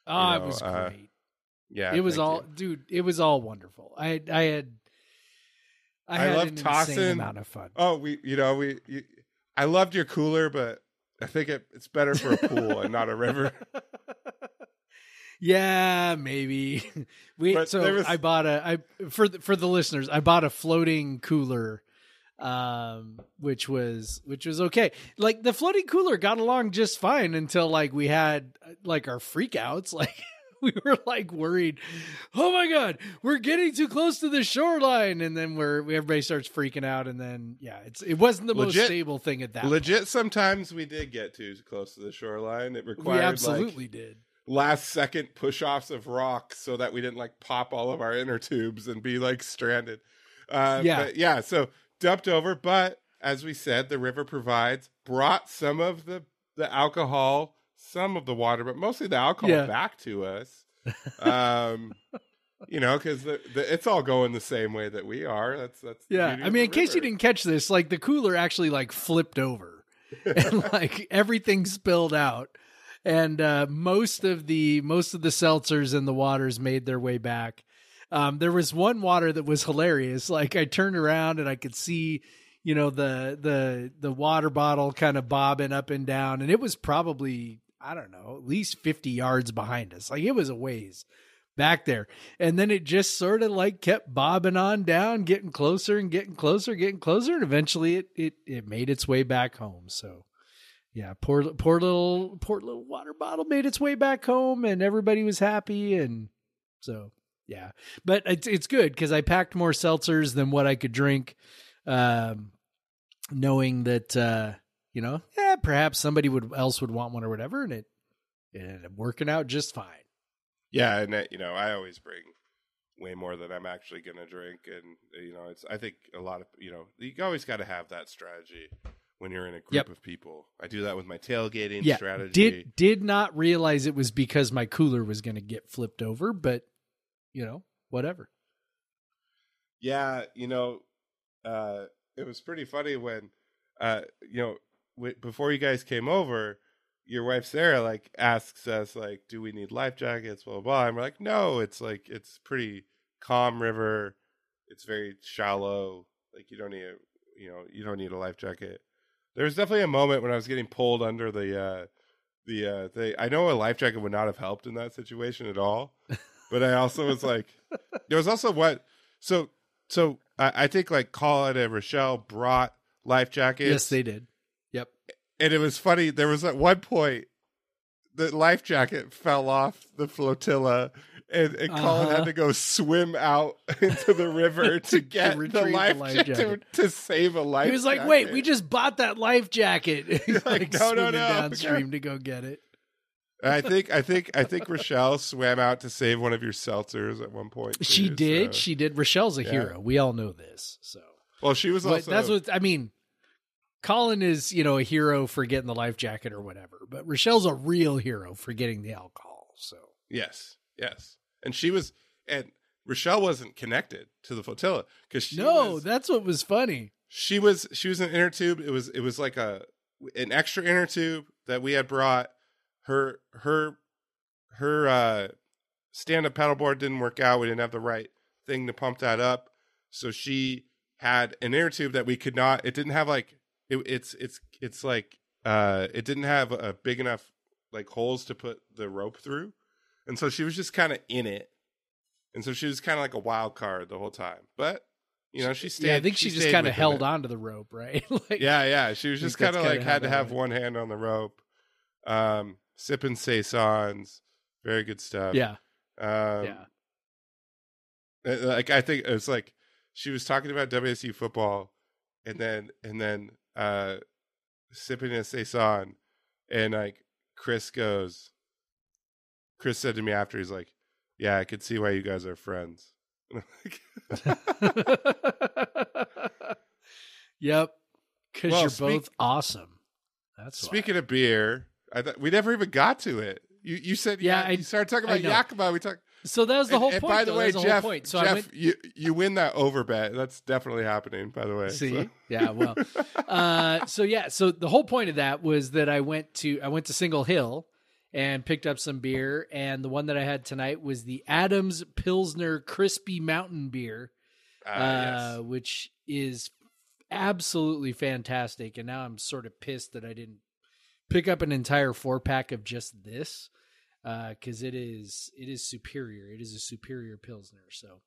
[SPEAKER 2] Oh,
[SPEAKER 1] you
[SPEAKER 2] it
[SPEAKER 1] know,
[SPEAKER 2] was
[SPEAKER 1] uh,
[SPEAKER 2] great.
[SPEAKER 1] yeah,
[SPEAKER 2] it was all,
[SPEAKER 1] you.
[SPEAKER 2] dude. It was all wonderful. I, I had, I,
[SPEAKER 1] I
[SPEAKER 2] had
[SPEAKER 1] love tossing-
[SPEAKER 2] insane amount of fun.
[SPEAKER 1] Oh, we, you know, we, you, I loved your cooler, but I think it, it's better for a pool and not a river.
[SPEAKER 2] yeah, maybe. We
[SPEAKER 1] But
[SPEAKER 2] so
[SPEAKER 1] was-
[SPEAKER 2] I bought a I for the, for the listeners, I bought a floating cooler um which was which was okay. Like the floating cooler got along just fine until like we had uh, like our freakouts like we were like worried, "Oh my god, we're getting too close to the shoreline." And then we're everybody starts freaking out and then yeah, it's it wasn't the most
[SPEAKER 1] Legit-
[SPEAKER 2] stable thing at that.
[SPEAKER 1] Legit, sometimes we did get too close to the shoreline. It required
[SPEAKER 2] we
[SPEAKER 1] like,
[SPEAKER 2] absolutely did.
[SPEAKER 1] last second push offs of rock so that we didn't like pop all of our inner tubes and be like stranded. Uh,
[SPEAKER 2] Yeah.
[SPEAKER 1] but yeah. So dumped over, but as we said, the river provides brought some of the the alcohol, some of the water, but mostly the alcohol
[SPEAKER 2] Yeah.
[SPEAKER 1] back to us. Um, you know, because the, the it's all going the same way that we are. That's that's
[SPEAKER 2] Yeah, I mean, in case you didn't catch this, like the cooler actually like flipped over, and like everything spilled out, and uh, most of the most of the seltzers and the waters made their way back. Um, there was one water that was hilarious. Like I turned around and I could see, you know, the the the water bottle kind of bobbing up and down, and it was probably I don't know at least fifty yards behind us. Like it was a ways back there. And then it just sort of like kept bobbing on down, getting closer and getting closer, getting closer, and eventually it it it made its way back home. So yeah, poor poor little poor little water bottle made its way back home and everybody was happy and so yeah. But it's it's good because I packed more seltzers than what I could drink. Um knowing that uh you know, yeah, perhaps somebody would else would want one or whatever, and it it ended up working out just fine.
[SPEAKER 1] Yeah, and that, you know, I always bring way more than I'm actually going to drink, and you know, it's. I think a lot of you know, you always got to have that strategy when you're in a group
[SPEAKER 2] Yep.
[SPEAKER 1] of people. I do that with my tailgating
[SPEAKER 2] yeah,
[SPEAKER 1] strategy.
[SPEAKER 2] Did did not realize it was because my cooler was going to get flipped over, but you know, whatever.
[SPEAKER 1] Yeah, you know, uh, it was pretty funny when, uh, you know, w- before you guys came over, your wife Sarah like asks us like, "Do we need life jackets?" Blah blah. blah. And we're like, "No, it's like it's pretty calm river. It's very shallow. Like you don't need a, you know, you don't need a life jacket." There was definitely a moment when I was getting pulled under the uh, the uh, the. I know a life jacket would not have helped in that situation at all, but I also was like, there was also what so so I, I think like Colin and Rochelle brought life jackets.
[SPEAKER 2] Yes, they did. Yep.
[SPEAKER 1] and it was funny. There was at one point the life jacket fell off the flotilla, and, and Colin
[SPEAKER 2] Uh-huh.
[SPEAKER 1] had to go swim out into the river to get the
[SPEAKER 2] retrieve the
[SPEAKER 1] life,
[SPEAKER 2] life
[SPEAKER 1] jacket,
[SPEAKER 2] jacket.
[SPEAKER 1] To, to save a life.
[SPEAKER 2] He was like, "Wait, we just bought that life jacket." He's
[SPEAKER 1] like,
[SPEAKER 2] like,
[SPEAKER 1] "No, no, no."
[SPEAKER 2] downstream to go get it.
[SPEAKER 1] I think I think I think Rochelle swam out to save one of your seltzers at one point.
[SPEAKER 2] She did.
[SPEAKER 1] so-
[SPEAKER 2] She did. Rochelle's a
[SPEAKER 1] Yeah.
[SPEAKER 2] hero. We all know this. So
[SPEAKER 1] well, she was
[SPEAKER 2] but
[SPEAKER 1] also.
[SPEAKER 2] that's what I mean. Colin is, you know, a hero for getting the life jacket or whatever, but Rochelle's a real hero for getting the alcohol. So
[SPEAKER 1] Yes, yes, and she was, and Rochelle wasn't connected to the flotilla because she
[SPEAKER 2] no,
[SPEAKER 1] was,
[SPEAKER 2] that's what was funny.
[SPEAKER 1] she was she was an inner tube. It was it was like a an extra inner tube that we had brought. Her her her uh, stand up paddleboard didn't work out. We didn't have the right thing to pump that up, so she had an inner tube that we could not. It didn't have like it, it's it's it's like uh it didn't have a big enough like holes to put the rope through, and so she was just kind of in it, and so she was kind of like a wild card the whole time. But you know she stayed.
[SPEAKER 2] yeah, I think she, just kind of held
[SPEAKER 1] it.
[SPEAKER 2] on to the rope, right? like,
[SPEAKER 1] Yeah, yeah. She was just kind of like had to have one hand on the rope. Um, sipping saisons, very good stuff.
[SPEAKER 2] yeah,
[SPEAKER 1] um,
[SPEAKER 2] yeah.
[SPEAKER 1] Like I think it's like she was talking about WSU football, and then and then uh, sipping a saison, and like Chris goes. Chris said to me after, he's like, "Yeah, I could see why you guys are friends." And I'm like,
[SPEAKER 2] yep, because
[SPEAKER 1] Well,
[SPEAKER 2] you're
[SPEAKER 1] speak-
[SPEAKER 2] both awesome. That's why.
[SPEAKER 1] Speaking of beer, I th- we never even got to it. You you said
[SPEAKER 2] Yeah,
[SPEAKER 1] yeah.
[SPEAKER 2] I-
[SPEAKER 1] you started talking about. Yakima. We talked.
[SPEAKER 2] So that was the whole
[SPEAKER 1] and,
[SPEAKER 2] point.
[SPEAKER 1] and by the
[SPEAKER 2] though.
[SPEAKER 1] way,
[SPEAKER 2] the
[SPEAKER 1] Jeff,
[SPEAKER 2] whole point. So I
[SPEAKER 1] Jeff,
[SPEAKER 2] went,
[SPEAKER 1] you you win that over bet. That's definitely happening. By the way,
[SPEAKER 2] See,
[SPEAKER 1] So-
[SPEAKER 2] yeah, well, uh, so yeah, so the whole point of that was that I went to I went to Single Hill and picked up some beer, and the one that I had tonight was the Adams Pilsner Crispy Mountain Beer,
[SPEAKER 1] Ah,
[SPEAKER 2] uh,
[SPEAKER 1] yes.
[SPEAKER 2] which is absolutely fantastic. And now I'm sort of pissed that I didn't pick up an entire four pack of just this because it is it is superior. It is a superior Pilsner. So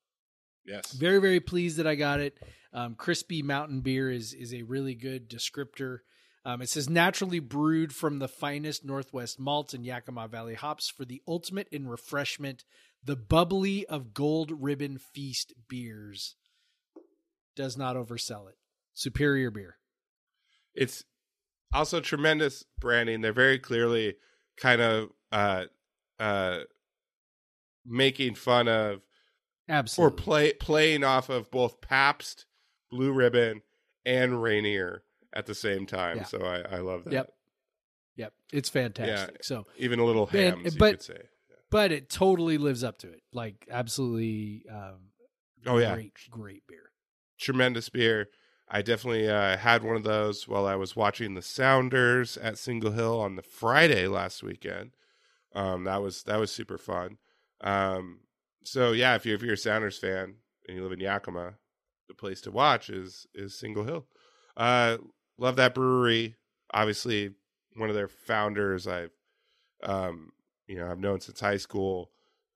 [SPEAKER 1] yes,
[SPEAKER 2] very very pleased that I got it. Um, crispy mountain beer is is a really good descriptor. Um, it says naturally brewed from the finest Northwest malts and Yakima Valley hops for the ultimate in refreshment. The bubbly of Gold Ribbon Feast beers does not oversell it. Superior beer.
[SPEAKER 1] it's also tremendous branding. They're very clearly kind of uh uh making fun of
[SPEAKER 2] Absolutely.
[SPEAKER 1] or play playing off of both Pabst, Blue Ribbon, and Rainier at the same time.
[SPEAKER 2] Yeah.
[SPEAKER 1] So I I love that.
[SPEAKER 2] Yep. Yep, it's fantastic. So,
[SPEAKER 1] Even a little you
[SPEAKER 2] but-
[SPEAKER 1] could say.
[SPEAKER 2] but it totally lives up to it. Like absolutely. Um,
[SPEAKER 1] Oh yeah,
[SPEAKER 2] great, great beer.
[SPEAKER 1] tremendous beer. I definitely uh, had one of those while I was watching the Sounders at Single Hill on the Friday last weekend. Um, that was that was super fun. Um, so yeah, if you're if you're a Sounders fan and you live in Yakima, the place to watch is is Single Hill. Uh, love that brewery. Obviously, one of their founders. I've um, you know I've known since high school.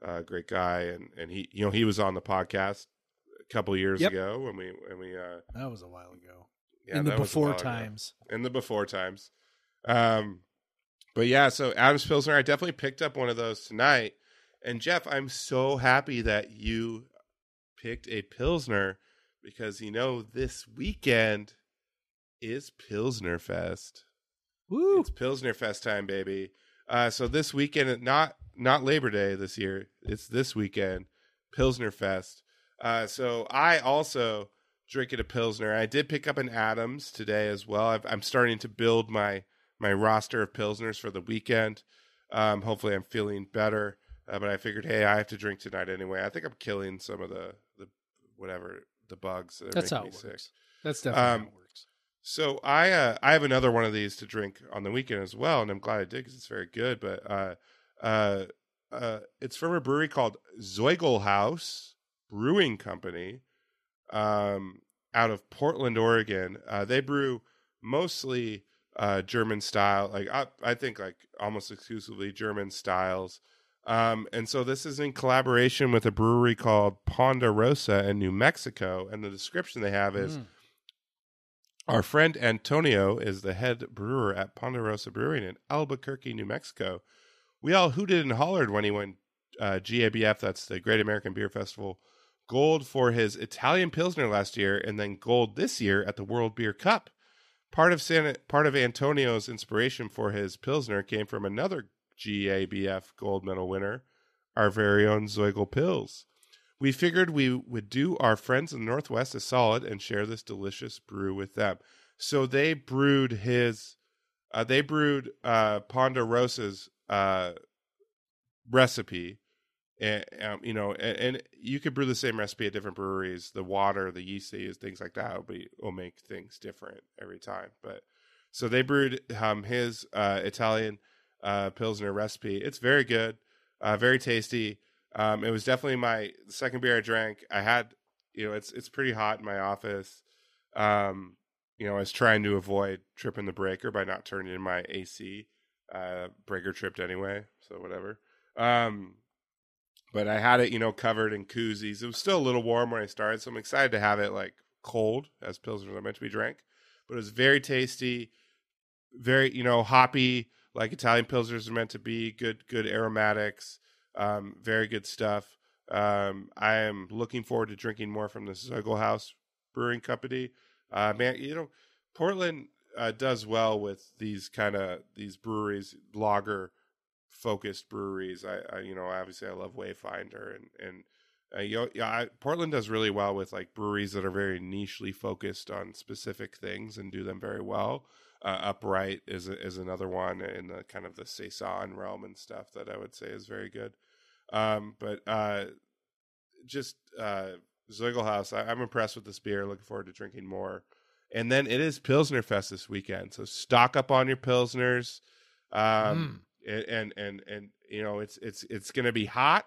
[SPEAKER 1] Uh, great guy, and and he you know he was on the podcast a couple years
[SPEAKER 2] Yep.
[SPEAKER 1] ago when we when we uh
[SPEAKER 2] That was a while ago.
[SPEAKER 1] yeah,
[SPEAKER 2] In the
[SPEAKER 1] that was a
[SPEAKER 2] before
[SPEAKER 1] while ago.
[SPEAKER 2] times.
[SPEAKER 1] in the before times. Um, but yeah, so Adams Pilsner, I definitely picked up one of those tonight. And Jeff, I'm so happy that you picked a Pilsner because you know this weekend is Pilsner Fest.
[SPEAKER 2] Woo!
[SPEAKER 1] It's Pilsner Fest time, baby. Uh, so this weekend, not not Labor Day this year. It's this weekend, Pilsner Fest. Uh, so I also drinking a Pilsner. I did pick up an Adams today as well. I've, I'm starting to build my my roster of Pilsners for the weekend. Um, hopefully, I'm feeling better. Uh, but I figured, hey, I have to drink tonight anyway. I think I'm killing some of the the whatever the bugs. That are
[SPEAKER 2] That's how
[SPEAKER 1] me
[SPEAKER 2] it
[SPEAKER 1] sick.
[SPEAKER 2] works. That's definitely
[SPEAKER 1] Um,
[SPEAKER 2] how it works.
[SPEAKER 1] So I uh, I have another one of these to drink on the weekend as well, and I'm glad I did because it's very good. But uh, uh, uh, it's from a brewery called Zoiglhaus Brewing Company, um, out of Portland, Oregon. Uh, they brew mostly uh, German style, like I, I think like almost exclusively German styles. Um, and so this is in collaboration with a brewery called Ponderosa in New Mexico, and the description they have is
[SPEAKER 2] Mm.
[SPEAKER 1] Our friend Antonio is the head brewer at Ponderosa Brewing in Albuquerque, New Mexico. We all hooted and hollered when he won uh, GABF, that's the Great American Beer Festival, gold for his Italian Pilsner last year, and then gold this year at the World Beer Cup. Part of San, part of Antonio's inspiration for his Pilsner came from another GABF gold medal winner, our very own Zoigl Pils. We figured we would do our friends in the Northwest a solid and share this delicious brew with them. So they brewed his, uh, they brewed uh, Ponderosa's uh, recipe, and um, you know, and, and you could brew the same recipe at different breweries. The water, the yeast they use, things like that will be will make things different every time. But so they brewed um, his uh, Italian uh, pilsner recipe. It's very good, uh, very tasty. Um, it was definitely my second beer I drank. I had, you know, it's it's pretty hot in my office. Um, you know, I was trying to avoid tripping the breaker by not turning in my AC. Uh, breaker tripped anyway, so whatever. Um, but I had it, you know, covered in koozies. It was still a little warm when I started, so I'm excited to have it like cold, as pilsners are meant to be drank. But it was very tasty, very you know hoppy, like Italian pilsners are meant to be. Good, good aromatics, um, very good stuff. Um, I am looking forward to drinking more from the Zoiglhaus Brewing Company. Uh, man, you know, Portland uh, does well with these kind of these breweries, lager focused breweries. I, I, you know, obviously I love Wayfinder and and uh, you know, yeah, I, Portland does really well with like breweries that are very nichely focused on specific things and do them very well. Uh, Upright is is another one in the kind of the saison realm and stuff that I would say is very good. Um, but uh, just uh, I, I'm impressed with this beer. Looking forward to drinking more. And then it is Pilsner Fest this weekend, so stock up on your pilsners. Um, and, and and you know it's it's it's going to be hot.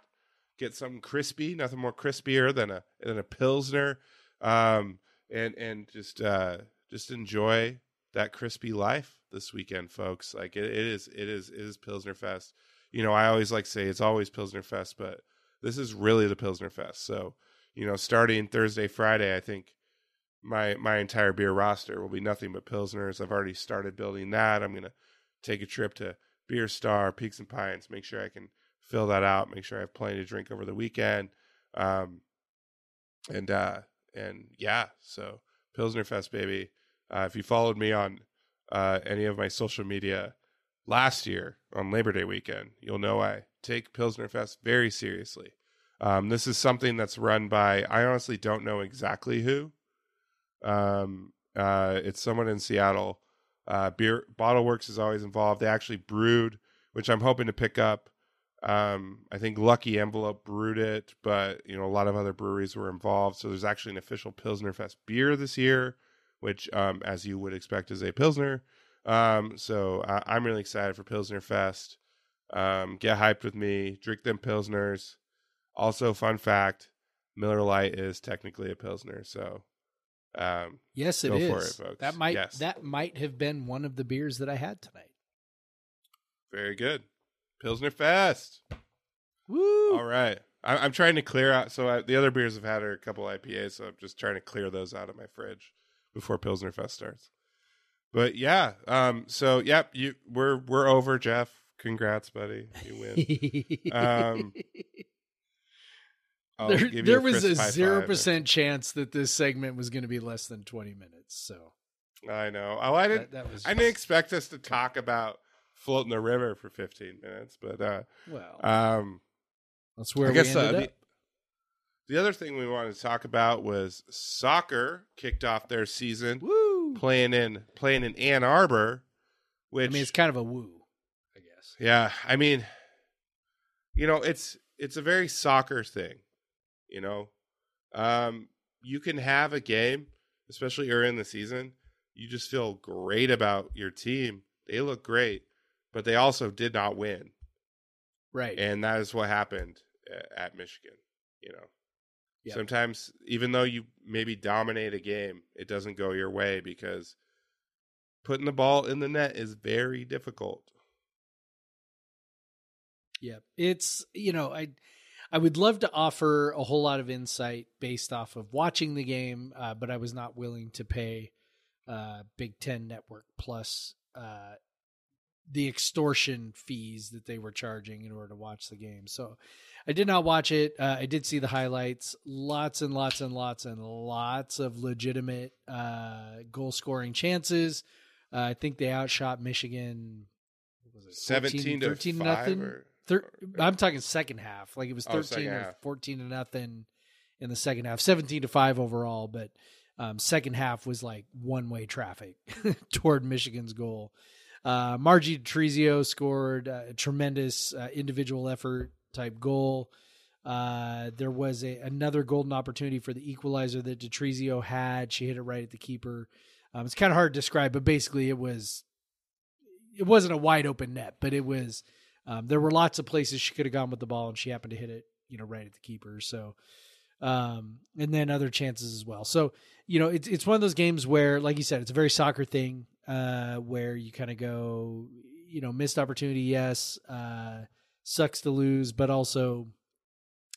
[SPEAKER 1] Get something crispy. Nothing more crispier than a than a pilsner. Um, and and just uh, just enjoy that crispy life this weekend, folks. Like it, it is it is it is Pilsner Fest. You know, I always like say it's always Pilsner Fest, but this is really the Pilsner Fest. So you know, starting Thursday, Friday, I think my my entire beer roster will be nothing but pilsners. I've already started building that. I'm gonna take a trip to Beer Star, Peaks and Pines, make sure I can fill that out, make sure I have plenty to drink over the weekend. Um, and uh, and yeah, so Pilsner Fest, baby. Uh, if you followed me on uh, any of my social media last year on Labor Day weekend, you'll know I take Pilsner Fest very seriously. Um, this is something that's run by I honestly don't know exactly who. Um, uh, it's someone in Seattle. Uh, beer Bottle Works is always involved. They actually brewed, which I'm hoping to pick up. Um, I think Lucky Envelope brewed it, but you know a lot of other breweries were involved. So there's actually an official Pilsner Fest beer this year, which, um, as you would expect, is a Pilsner. Um, so I, I'm really excited for Pilsner Fest. Um, get hyped with me. Drink them Pilsners. Also, fun fact: Miller Lite is technically a Pilsner. So um,
[SPEAKER 2] Yes, it is.
[SPEAKER 1] it.
[SPEAKER 2] That might
[SPEAKER 1] Yes.
[SPEAKER 2] that might have been one of the beers that I had tonight.
[SPEAKER 1] very good. Pilsner Fest.
[SPEAKER 2] Woo!
[SPEAKER 1] All right. I, I'm trying to clear out. So I, the other beers I've had are a couple IPAs, so I'm just trying to clear those out of my fridge before Pilsner Fest starts. But yeah, um, so yep, you we're we're over, Jeff. Congrats, buddy. You win. Um, I'll
[SPEAKER 2] there there was a zero percent chance that this segment was going to be less than twenty minutes. So
[SPEAKER 1] I know. Oh, I didn't.
[SPEAKER 2] that, that was
[SPEAKER 1] I didn't expect us to talk about floating the river for 15 minutes, but uh,
[SPEAKER 2] well.
[SPEAKER 1] um,
[SPEAKER 2] that's where
[SPEAKER 1] I
[SPEAKER 2] we
[SPEAKER 1] guess
[SPEAKER 2] ended
[SPEAKER 1] uh, the, the other thing we wanted to talk about was soccer kicked off their season
[SPEAKER 2] Woo!
[SPEAKER 1] playing in playing in Ann Arbor, which
[SPEAKER 2] I mean, it's kind of a woo, I guess.
[SPEAKER 1] yeah, I mean, you know, it's it's a very soccer thing, you know. Um, you can have a game, especially early in the season. You just feel great about your team. They look great, but they also did not win,
[SPEAKER 2] Right.
[SPEAKER 1] and that is what happened uh, at Michigan. You know,
[SPEAKER 2] Yep.
[SPEAKER 1] sometimes even though you maybe dominate a game, it doesn't go your way because putting the ball in the net is very difficult.
[SPEAKER 2] Yeah, it's you know I I would love to offer a whole lot of insight based off of watching the game, uh, but I was not willing to pay uh, Big Ten Network plus uh, the extortion fees that they were charging in order to watch the game. So I did not watch it. Uh, I did see the highlights. Lots and lots and lots and lots of legitimate uh, goal scoring chances. Uh, I think they outshot Michigan. Was it
[SPEAKER 1] 17 to
[SPEAKER 2] 13
[SPEAKER 1] 5
[SPEAKER 2] nothing?
[SPEAKER 1] or-
[SPEAKER 2] Thir- I'm talking second half. Like it was
[SPEAKER 1] Oh,
[SPEAKER 2] or
[SPEAKER 1] half.
[SPEAKER 2] 14 to nothing in the second half. 17 to 5 overall, but um, second half was like one way traffic toward Michigan's goal. Uh, Margie Trezio scored a tremendous uh, individual effort type goal. Uh, there was a another golden opportunity for the equalizer that Detrezio had. She hit it right at the keeper. Um, it's kind of hard to describe, but basically it was it wasn't a wide open net, but it was um, there were lots of places she could have gone with the ball, and she happened to hit it, you know, right at the keeper. So, um, and then other chances as well. So, you know, it's it's one of those games where, like you said, it's a very soccer thing, uh, where you kind of go, you know, missed opportunity, yes, uh, sucks to lose, but also,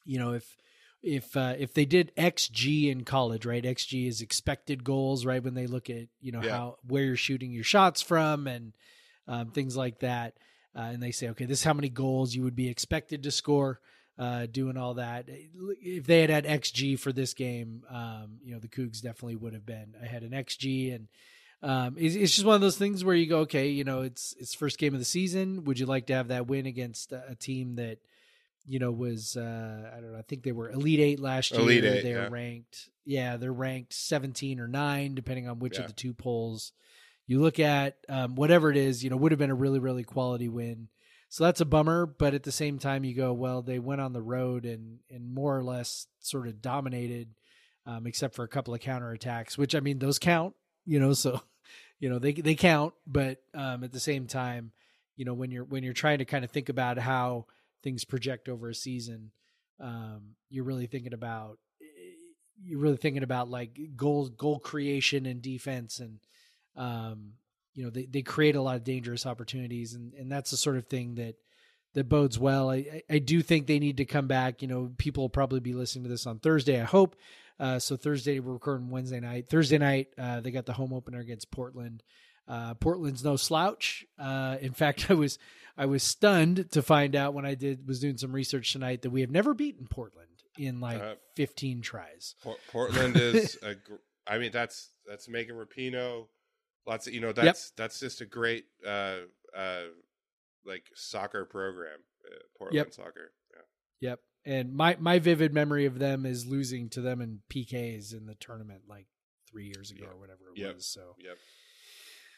[SPEAKER 2] you know, if if uh, if they did XG in college, right? XG is expected goals, right? When they look at you know
[SPEAKER 1] Yeah.
[SPEAKER 2] how where you're shooting your shots from and um, things like that, uh, and they say, okay, this is how many goals you would be expected to score. Uh, doing all that, if they had had XG for this game, um, you know the Cougs definitely would have been ahead in XG, and um, it's, it's just one of those things where you go, okay, you know, it's it's first game of the season. Would you like to have that win against a, a team that, you know, was uh, I don't know, I think they were Elite Eight last year.
[SPEAKER 1] Elite Eight,
[SPEAKER 2] they're
[SPEAKER 1] yeah.
[SPEAKER 2] ranked, yeah, they're ranked seventeen or nine, depending on which
[SPEAKER 1] Yeah.
[SPEAKER 2] of the two polls you look at. Um, whatever it is, you know, would have been a really really quality win. So that's a bummer, but at the same time, you go, well, they went on the road and and more or less sort of dominated, um, except for a couple of counterattacks, which I mean, those count, you know. So, you know, they they count, but um, at the same time, you know, when you're when you're trying to kind of think about how things project over a season, um, you're really thinking about you're really thinking about like goal goal creation and defense and um you know they, they create a lot of dangerous opportunities and and that's the sort of thing that that bodes well. I, I do think they need to come back. You know people will probably be listening to this on thursday i hope. Uh so thursday we're recording wednesday night. Thursday night uh they got the home opener against portland. Uh portland's no slouch. Uh in fact i was i was stunned to find out when i did was doing some research tonight that we have never beaten portland in like
[SPEAKER 1] Uh,
[SPEAKER 2] 15 tries.
[SPEAKER 1] Por- Portland is a. I mean, that's that's Megan Rapinoe. Lots of you know. That's that's just a great uh uh like soccer program. Uh, Portland
[SPEAKER 2] Yep.
[SPEAKER 1] soccer. Yeah.
[SPEAKER 2] Yep. And my my vivid memory of them is losing to them in PKs in the tournament like three years ago
[SPEAKER 1] Yep.
[SPEAKER 2] or whatever it
[SPEAKER 1] Yep.
[SPEAKER 2] was. So
[SPEAKER 1] Yep.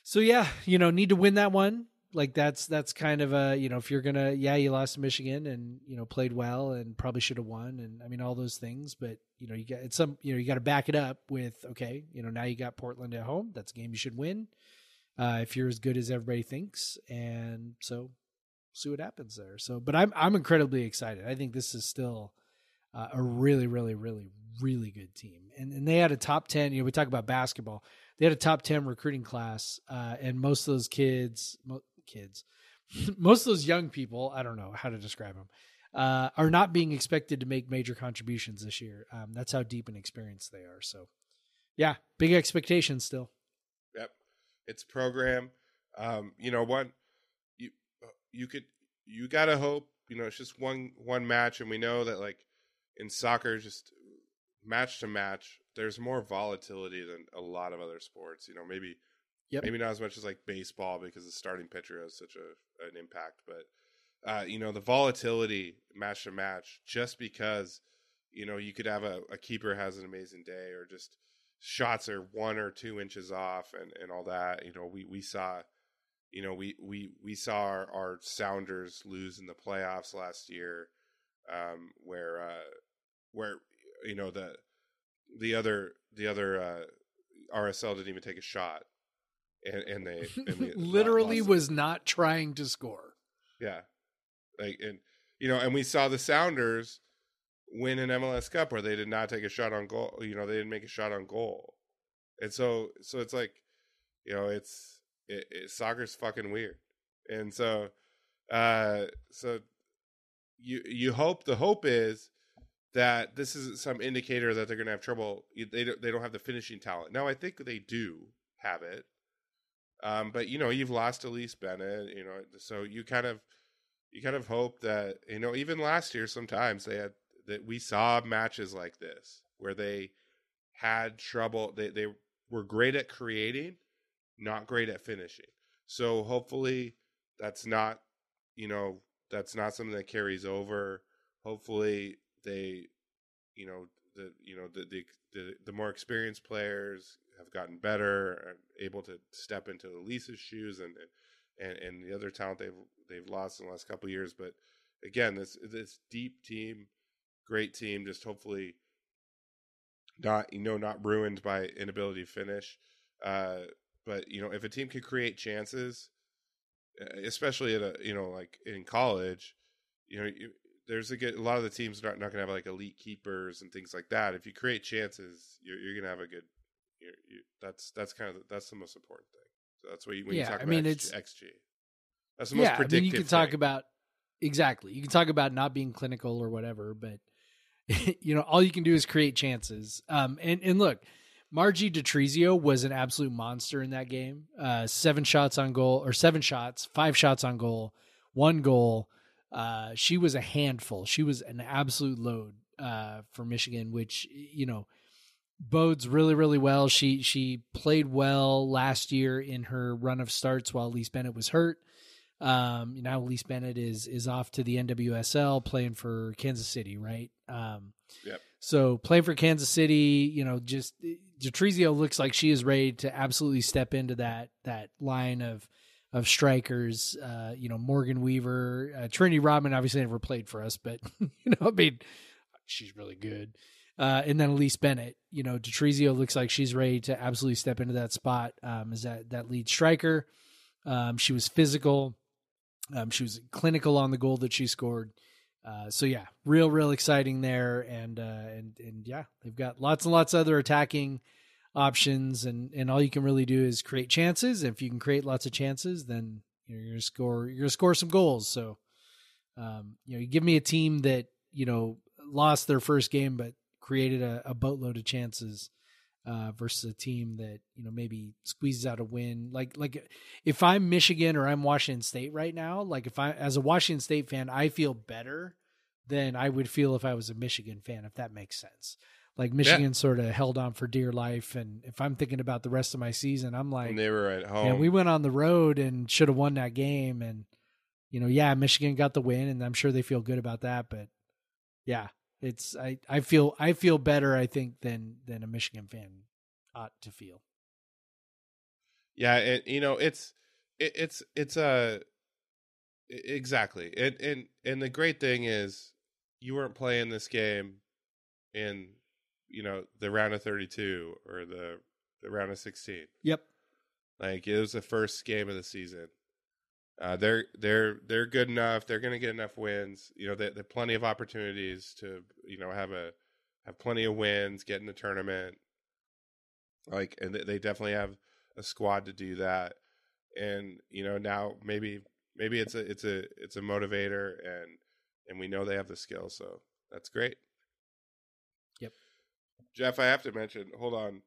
[SPEAKER 2] so yeah, you know, need to win that one. Like that's that's kind of a you know if you're gonna yeah you lost to Michigan and you know played well and probably should have won and I mean all those things but you know you got it's some you know you got to back it up with okay you know now you got Portland at home that's a game you should win uh, if you're as good as everybody thinks and so see what happens there. So but I'm I'm incredibly excited. I think this is still uh, a really really really really good team. And and they had a top ten you know we talk about basketball. They had a top 10 recruiting class uh, and most of those kids kids most of those young people i don't know how to describe them uh, are not being expected to make major contributions this year um, that's how deep and experienced they are so yeah big expectations still
[SPEAKER 1] Yep. It's program. Um, you know, one you you could you gotta hope, you know, it's just one one match and we know that like in soccer just match to match, there's more volatility than a lot of other sports. You know, maybe
[SPEAKER 2] Yep.
[SPEAKER 1] maybe not as much as like baseball because the starting pitcher has such a an impact, but uh, you know, the volatility match to match just because, you know, you could have a, a keeper has an amazing day or just shots are one or two inches off and, and all that. You know, we, we saw, you know, we, we, we saw our, our Sounders lose in the playoffs last year, um, where, uh, where, you know, the, the other, the other, uh, RSL didn't even take a shot. And, and they and we
[SPEAKER 2] literally was not trying to score
[SPEAKER 1] yeah. Like and you know, and we saw the Sounders win an MLS Cup where they did not take a shot on goal. You know, they didn't make a shot on goal. And so so it's like, you know, it's it, it soccer's fucking weird. And so uh so you you hope the hope is that this is some indicator that they're going to have trouble they don't, they don't have the finishing talent. Now I think they do. have it. Um, but you know, you've lost Elyse Bennett, you know, so you kind of you kind of hope that you know, even last year, sometimes they had that we saw matches like this where they had trouble. They they were great at creating, not great at finishing. So hopefully, that's not you know that's not something that carries over. Hopefully, they you know the you know the the the, the more experienced players have gotten better, able to step into Elyse's shoes and and and the other talent they've they've lost in the last couple years. But again, this this deep team, great team, just hopefully not you know not ruined by inability to finish. Uh, but you know if a team can create chances, especially at a you know like in college, you know you, there's a, good, a lot of the teams are not, not going to have like elite keepers and things like that. If you create chances, you're, you're going to have a good. You're, you, that's that's kind of the, that's the most important thing. So that's what you when you
[SPEAKER 2] Yeah,
[SPEAKER 1] talk
[SPEAKER 2] I
[SPEAKER 1] about
[SPEAKER 2] mean,
[SPEAKER 1] XG,
[SPEAKER 2] it's-
[SPEAKER 1] XG. That's the most
[SPEAKER 2] yeah, I mean, you can talk about exactly. You can talk about not being clinical or whatever, but you know, all you can do is create chances. Um, and and look, Margie Detrezio was an absolute monster in that game. Uh, seven shots on goal, or seven shots, five shots on goal, one goal. Uh, she was a handful. She was an absolute load uh, for Michigan, which you know bodes really really well. She she played well last year in her run of starts while Elyse Bennett was hurt. Um, now Elyse Bennett is is off to the NWSL playing for Kansas City, right? Um,
[SPEAKER 1] Yep.
[SPEAKER 2] So playing for Kansas City, you know, just Detrezio looks like she is ready to absolutely step into that that line of of strikers. Uh, you know, Morgan Weaver, uh, Trinity Rodman obviously never played for us, but you know, I mean, she's really good. Uh, and then Elyse Bennett, you know, Detrezio looks like she's ready to absolutely step into that spot um, as that that lead striker. Um, she was physical. Um, she was clinical on the goal that she scored. Uh, so yeah, real, real exciting there, and uh, and and yeah, they've got lots and lots of other attacking options, and and all you can really do is create chances. If you can create lots of chances, then you're gonna score. You're gonna score some goals. So, um, you know, you give me a team that you know lost their first game, but created a, a boatload of chances. Uh, versus a team that you know maybe squeezes out a win. Like like if I'm Michigan or I'm Washington State right now, like if I as a Washington State fan, I feel better than I would feel if I was a Michigan fan, if that makes sense. Like Michigan sort of held on for dear life, and if I'm thinking about the rest of my season, I'm like,
[SPEAKER 1] they were at home.
[SPEAKER 2] and we went on the road and should have won that game, and you know, yeah, Michigan got the win, and I'm sure they feel good about that, but yeah, it's I I feel I feel better I think than than a Michigan fan ought to feel.
[SPEAKER 1] Yeah, and you know it's it, it's it's a uh, exactly, and and and the great thing is you weren't playing this game in you know the round of thirty two or the the round of sixteen.
[SPEAKER 2] Yep.
[SPEAKER 1] Like it was the first game of the season. Uh, they're they're they're good enough. They're going to get enough wins. You know, they, they have plenty of opportunities to you know have a have plenty of wins, get in the tournament. Like, and they definitely have a squad to do that. And you know, now maybe maybe it's a it's a it's a motivator, and and we know they have the skill, so that's great. Jeff, I have to mention. Hold on,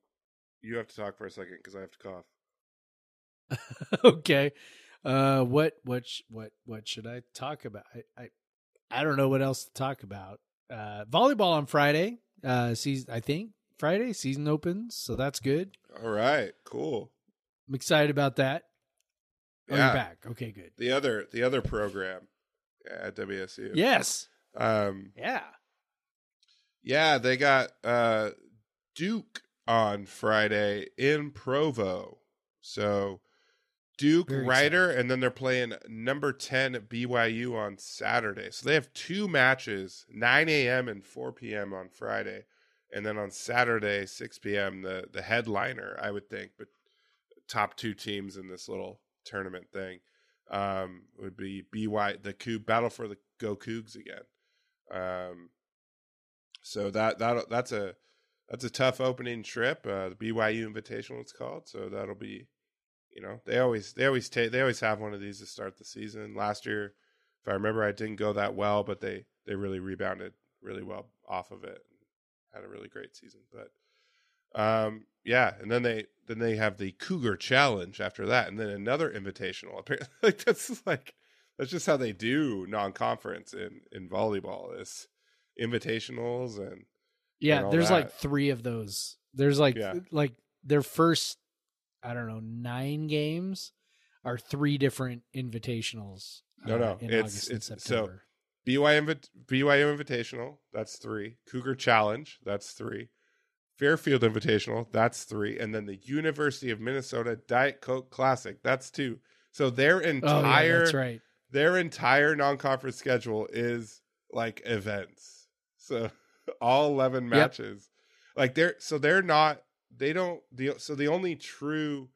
[SPEAKER 1] you have to talk for a second because I have to cough.
[SPEAKER 2] okay. Uh, what what sh- what what should I talk about? I, I I don't know what else to talk about. Uh, volleyball on Friday. Uh, season I think Friday season opens, so that's good.
[SPEAKER 1] All right, cool.
[SPEAKER 2] I'm excited about that. Oh,
[SPEAKER 1] Yeah.
[SPEAKER 2] you're back. Okay, good.
[SPEAKER 1] The other the other program at WSU.
[SPEAKER 2] Yes.
[SPEAKER 1] Um.
[SPEAKER 2] Yeah.
[SPEAKER 1] Yeah, they got uh Duke on Friday in Provo. So Duke
[SPEAKER 2] Very
[SPEAKER 1] Ryder, and then they're playing number ten at BYU on Saturday. So they have two matches, nine a.m. and four p.m. on Friday, and then on Saturday, six p.m. the the headliner, I would think, but top two teams in this little tournament thing um, would be BY the Coug battle for the Go Cougs again. Um, so that that that's a that's a tough opening trip. Uh, the BYU Invitational, it's called. So that'll be, you know, they always they always take they always have one of these to start the season. Last year, if I remember, I didn't go that well, but they they really rebounded really well off of it. and Had a really great season, but Um, yeah, and then they then they have the Cougar Challenge after that, and then another invitational. Apparently, like that's like that's just how they do non-conference in in volleyball is invitationals and and
[SPEAKER 4] Yeah,
[SPEAKER 1] all
[SPEAKER 4] there's
[SPEAKER 1] that.
[SPEAKER 4] like three of those. There's like
[SPEAKER 1] Yeah.
[SPEAKER 4] like their first I don't know, nine games are three different invitationals.
[SPEAKER 1] No,
[SPEAKER 4] uh,
[SPEAKER 1] no,
[SPEAKER 4] in
[SPEAKER 1] it's-
[SPEAKER 4] August
[SPEAKER 1] it's- so-
[SPEAKER 4] September.
[SPEAKER 1] BYU Invi- BYU Invitational. That's three. Cougar Challenge. That's three. Fairfield Invitational. That's three, and then the University of Minnesota Diet Coke Classic. That's two. So their
[SPEAKER 4] oh, yeah,
[SPEAKER 1] entire
[SPEAKER 4] that's right.
[SPEAKER 1] their entire non-conference schedule is like events. So all 11
[SPEAKER 4] Yep.
[SPEAKER 1] matches. Like they're so they're not they don't the so the only true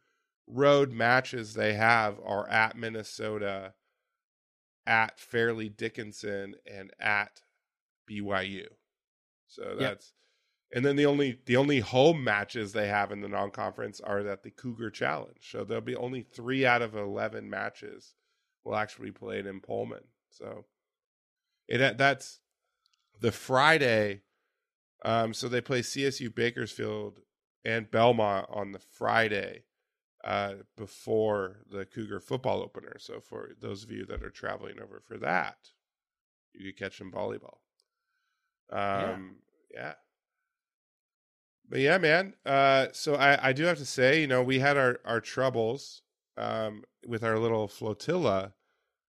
[SPEAKER 1] road matches they have are at Minnesota, at Fairleigh Dickinson and at BYU. So that's and then the only the only home matches they have in the non-conference are at the Cougar Challenge. So there'll be only 3 out of 11 matches will actually be played in Pullman. So it that's the Friday. Um, so they play CSU Bakersfield and Belmont on the Friday uh, before the Cougar football opener. So for those of you that are traveling over for that, you could catch some volleyball. Um, yeah. But yeah, man. Uh, so I, I do have to say, you know, we had our, our troubles um, with our little flotilla.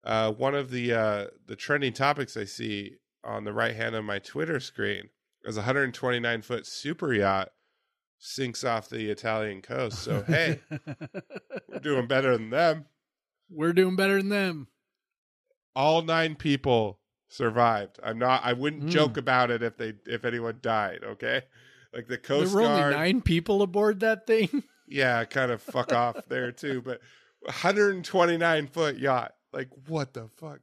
[SPEAKER 1] Uh, one of the uh, the trending topics I see on the right hand of my Twitter screen is a 129 foot super yacht sinks off the Italian coast. So hey, we're doing better than them.
[SPEAKER 4] We're doing better than them.
[SPEAKER 1] All nine people survived. I'm not. I wouldn't
[SPEAKER 4] Mm.
[SPEAKER 1] joke about it if they if anyone died. Okay, like the Coast
[SPEAKER 4] there were
[SPEAKER 1] Guard.
[SPEAKER 4] only nine people aboard that thing.
[SPEAKER 1] yeah, kind of fuck off there too. But 129 foot yacht, like what the fuck?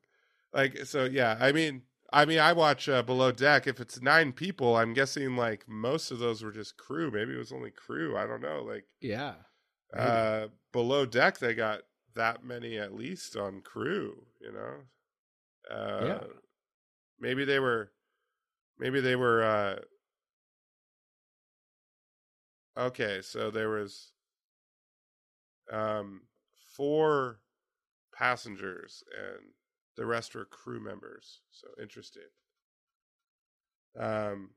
[SPEAKER 1] Like so, yeah. I mean, I mean, I watch uh, Below Deck. If it's nine people, I'm guessing like most of those were just crew. Maybe it was only crew. I don't know. Like
[SPEAKER 4] Yeah.
[SPEAKER 1] Uh, Below Deck, they got that many at least on crew. You know. Uh,
[SPEAKER 4] Yeah.
[SPEAKER 1] Maybe they were. Maybe they were. uh Okay, so there was um four passengers and the rest were crew members. So interesting. Um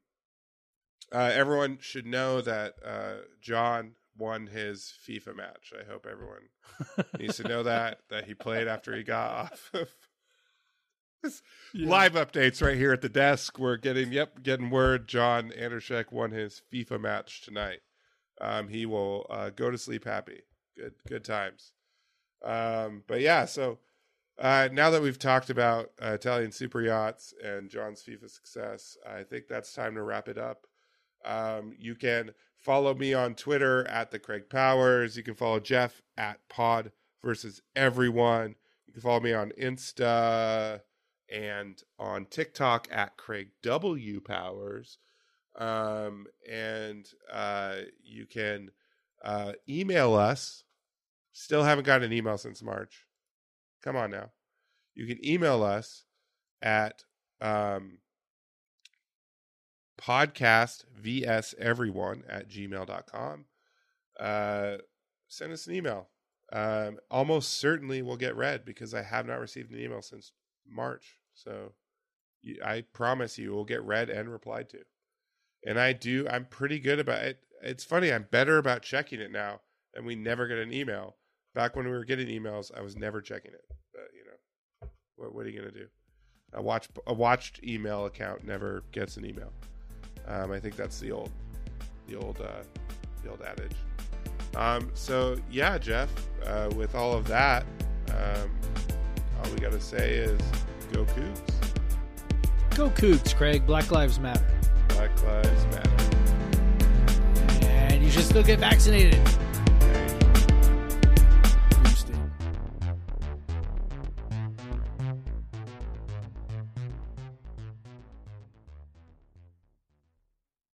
[SPEAKER 1] uh, everyone should know that uh, John won his FIFA match. I hope everyone needs to know that that he played after he got off of this live updates right here at the desk. We're getting yep, getting word John Andrzejek won his FIFA match tonight. Um, he will uh, go to sleep happy. Good good times. Um, but yeah, so uh, now that we've talked about uh, Italian super yachts and John's FIFA success, I think that's time to wrap it up. Um, you can follow me on Twitter at the Craig Powers. You can follow Jeff at Pod versus Everyone. You can follow me on Insta and on TikTok at Craig W Powers. Um, and uh, you can uh, email us. Still haven't gotten an email since March. Come on now. You can email us at um, podcast at gmail.com. Uh, send us an email. Um, almost certainly will get read because I have not received an email since March. So you, I promise you we'll get read and replied to. And I do, I'm pretty good about it. It's funny, I'm better about checking it now, and we never get an email. Back when we were getting emails, I was never checking it. But, you know, what, what are you going to do? A watch a watched email account never gets an email. Um, I think that's the old the old uh, the old adage. Um, so yeah, Jeff. Uh, with all of that, um, all we got to say is go Cougs.
[SPEAKER 4] Go Cougs, Craig. Black Lives Matter.
[SPEAKER 1] Black Lives Matter.
[SPEAKER 4] And you should still get vaccinated.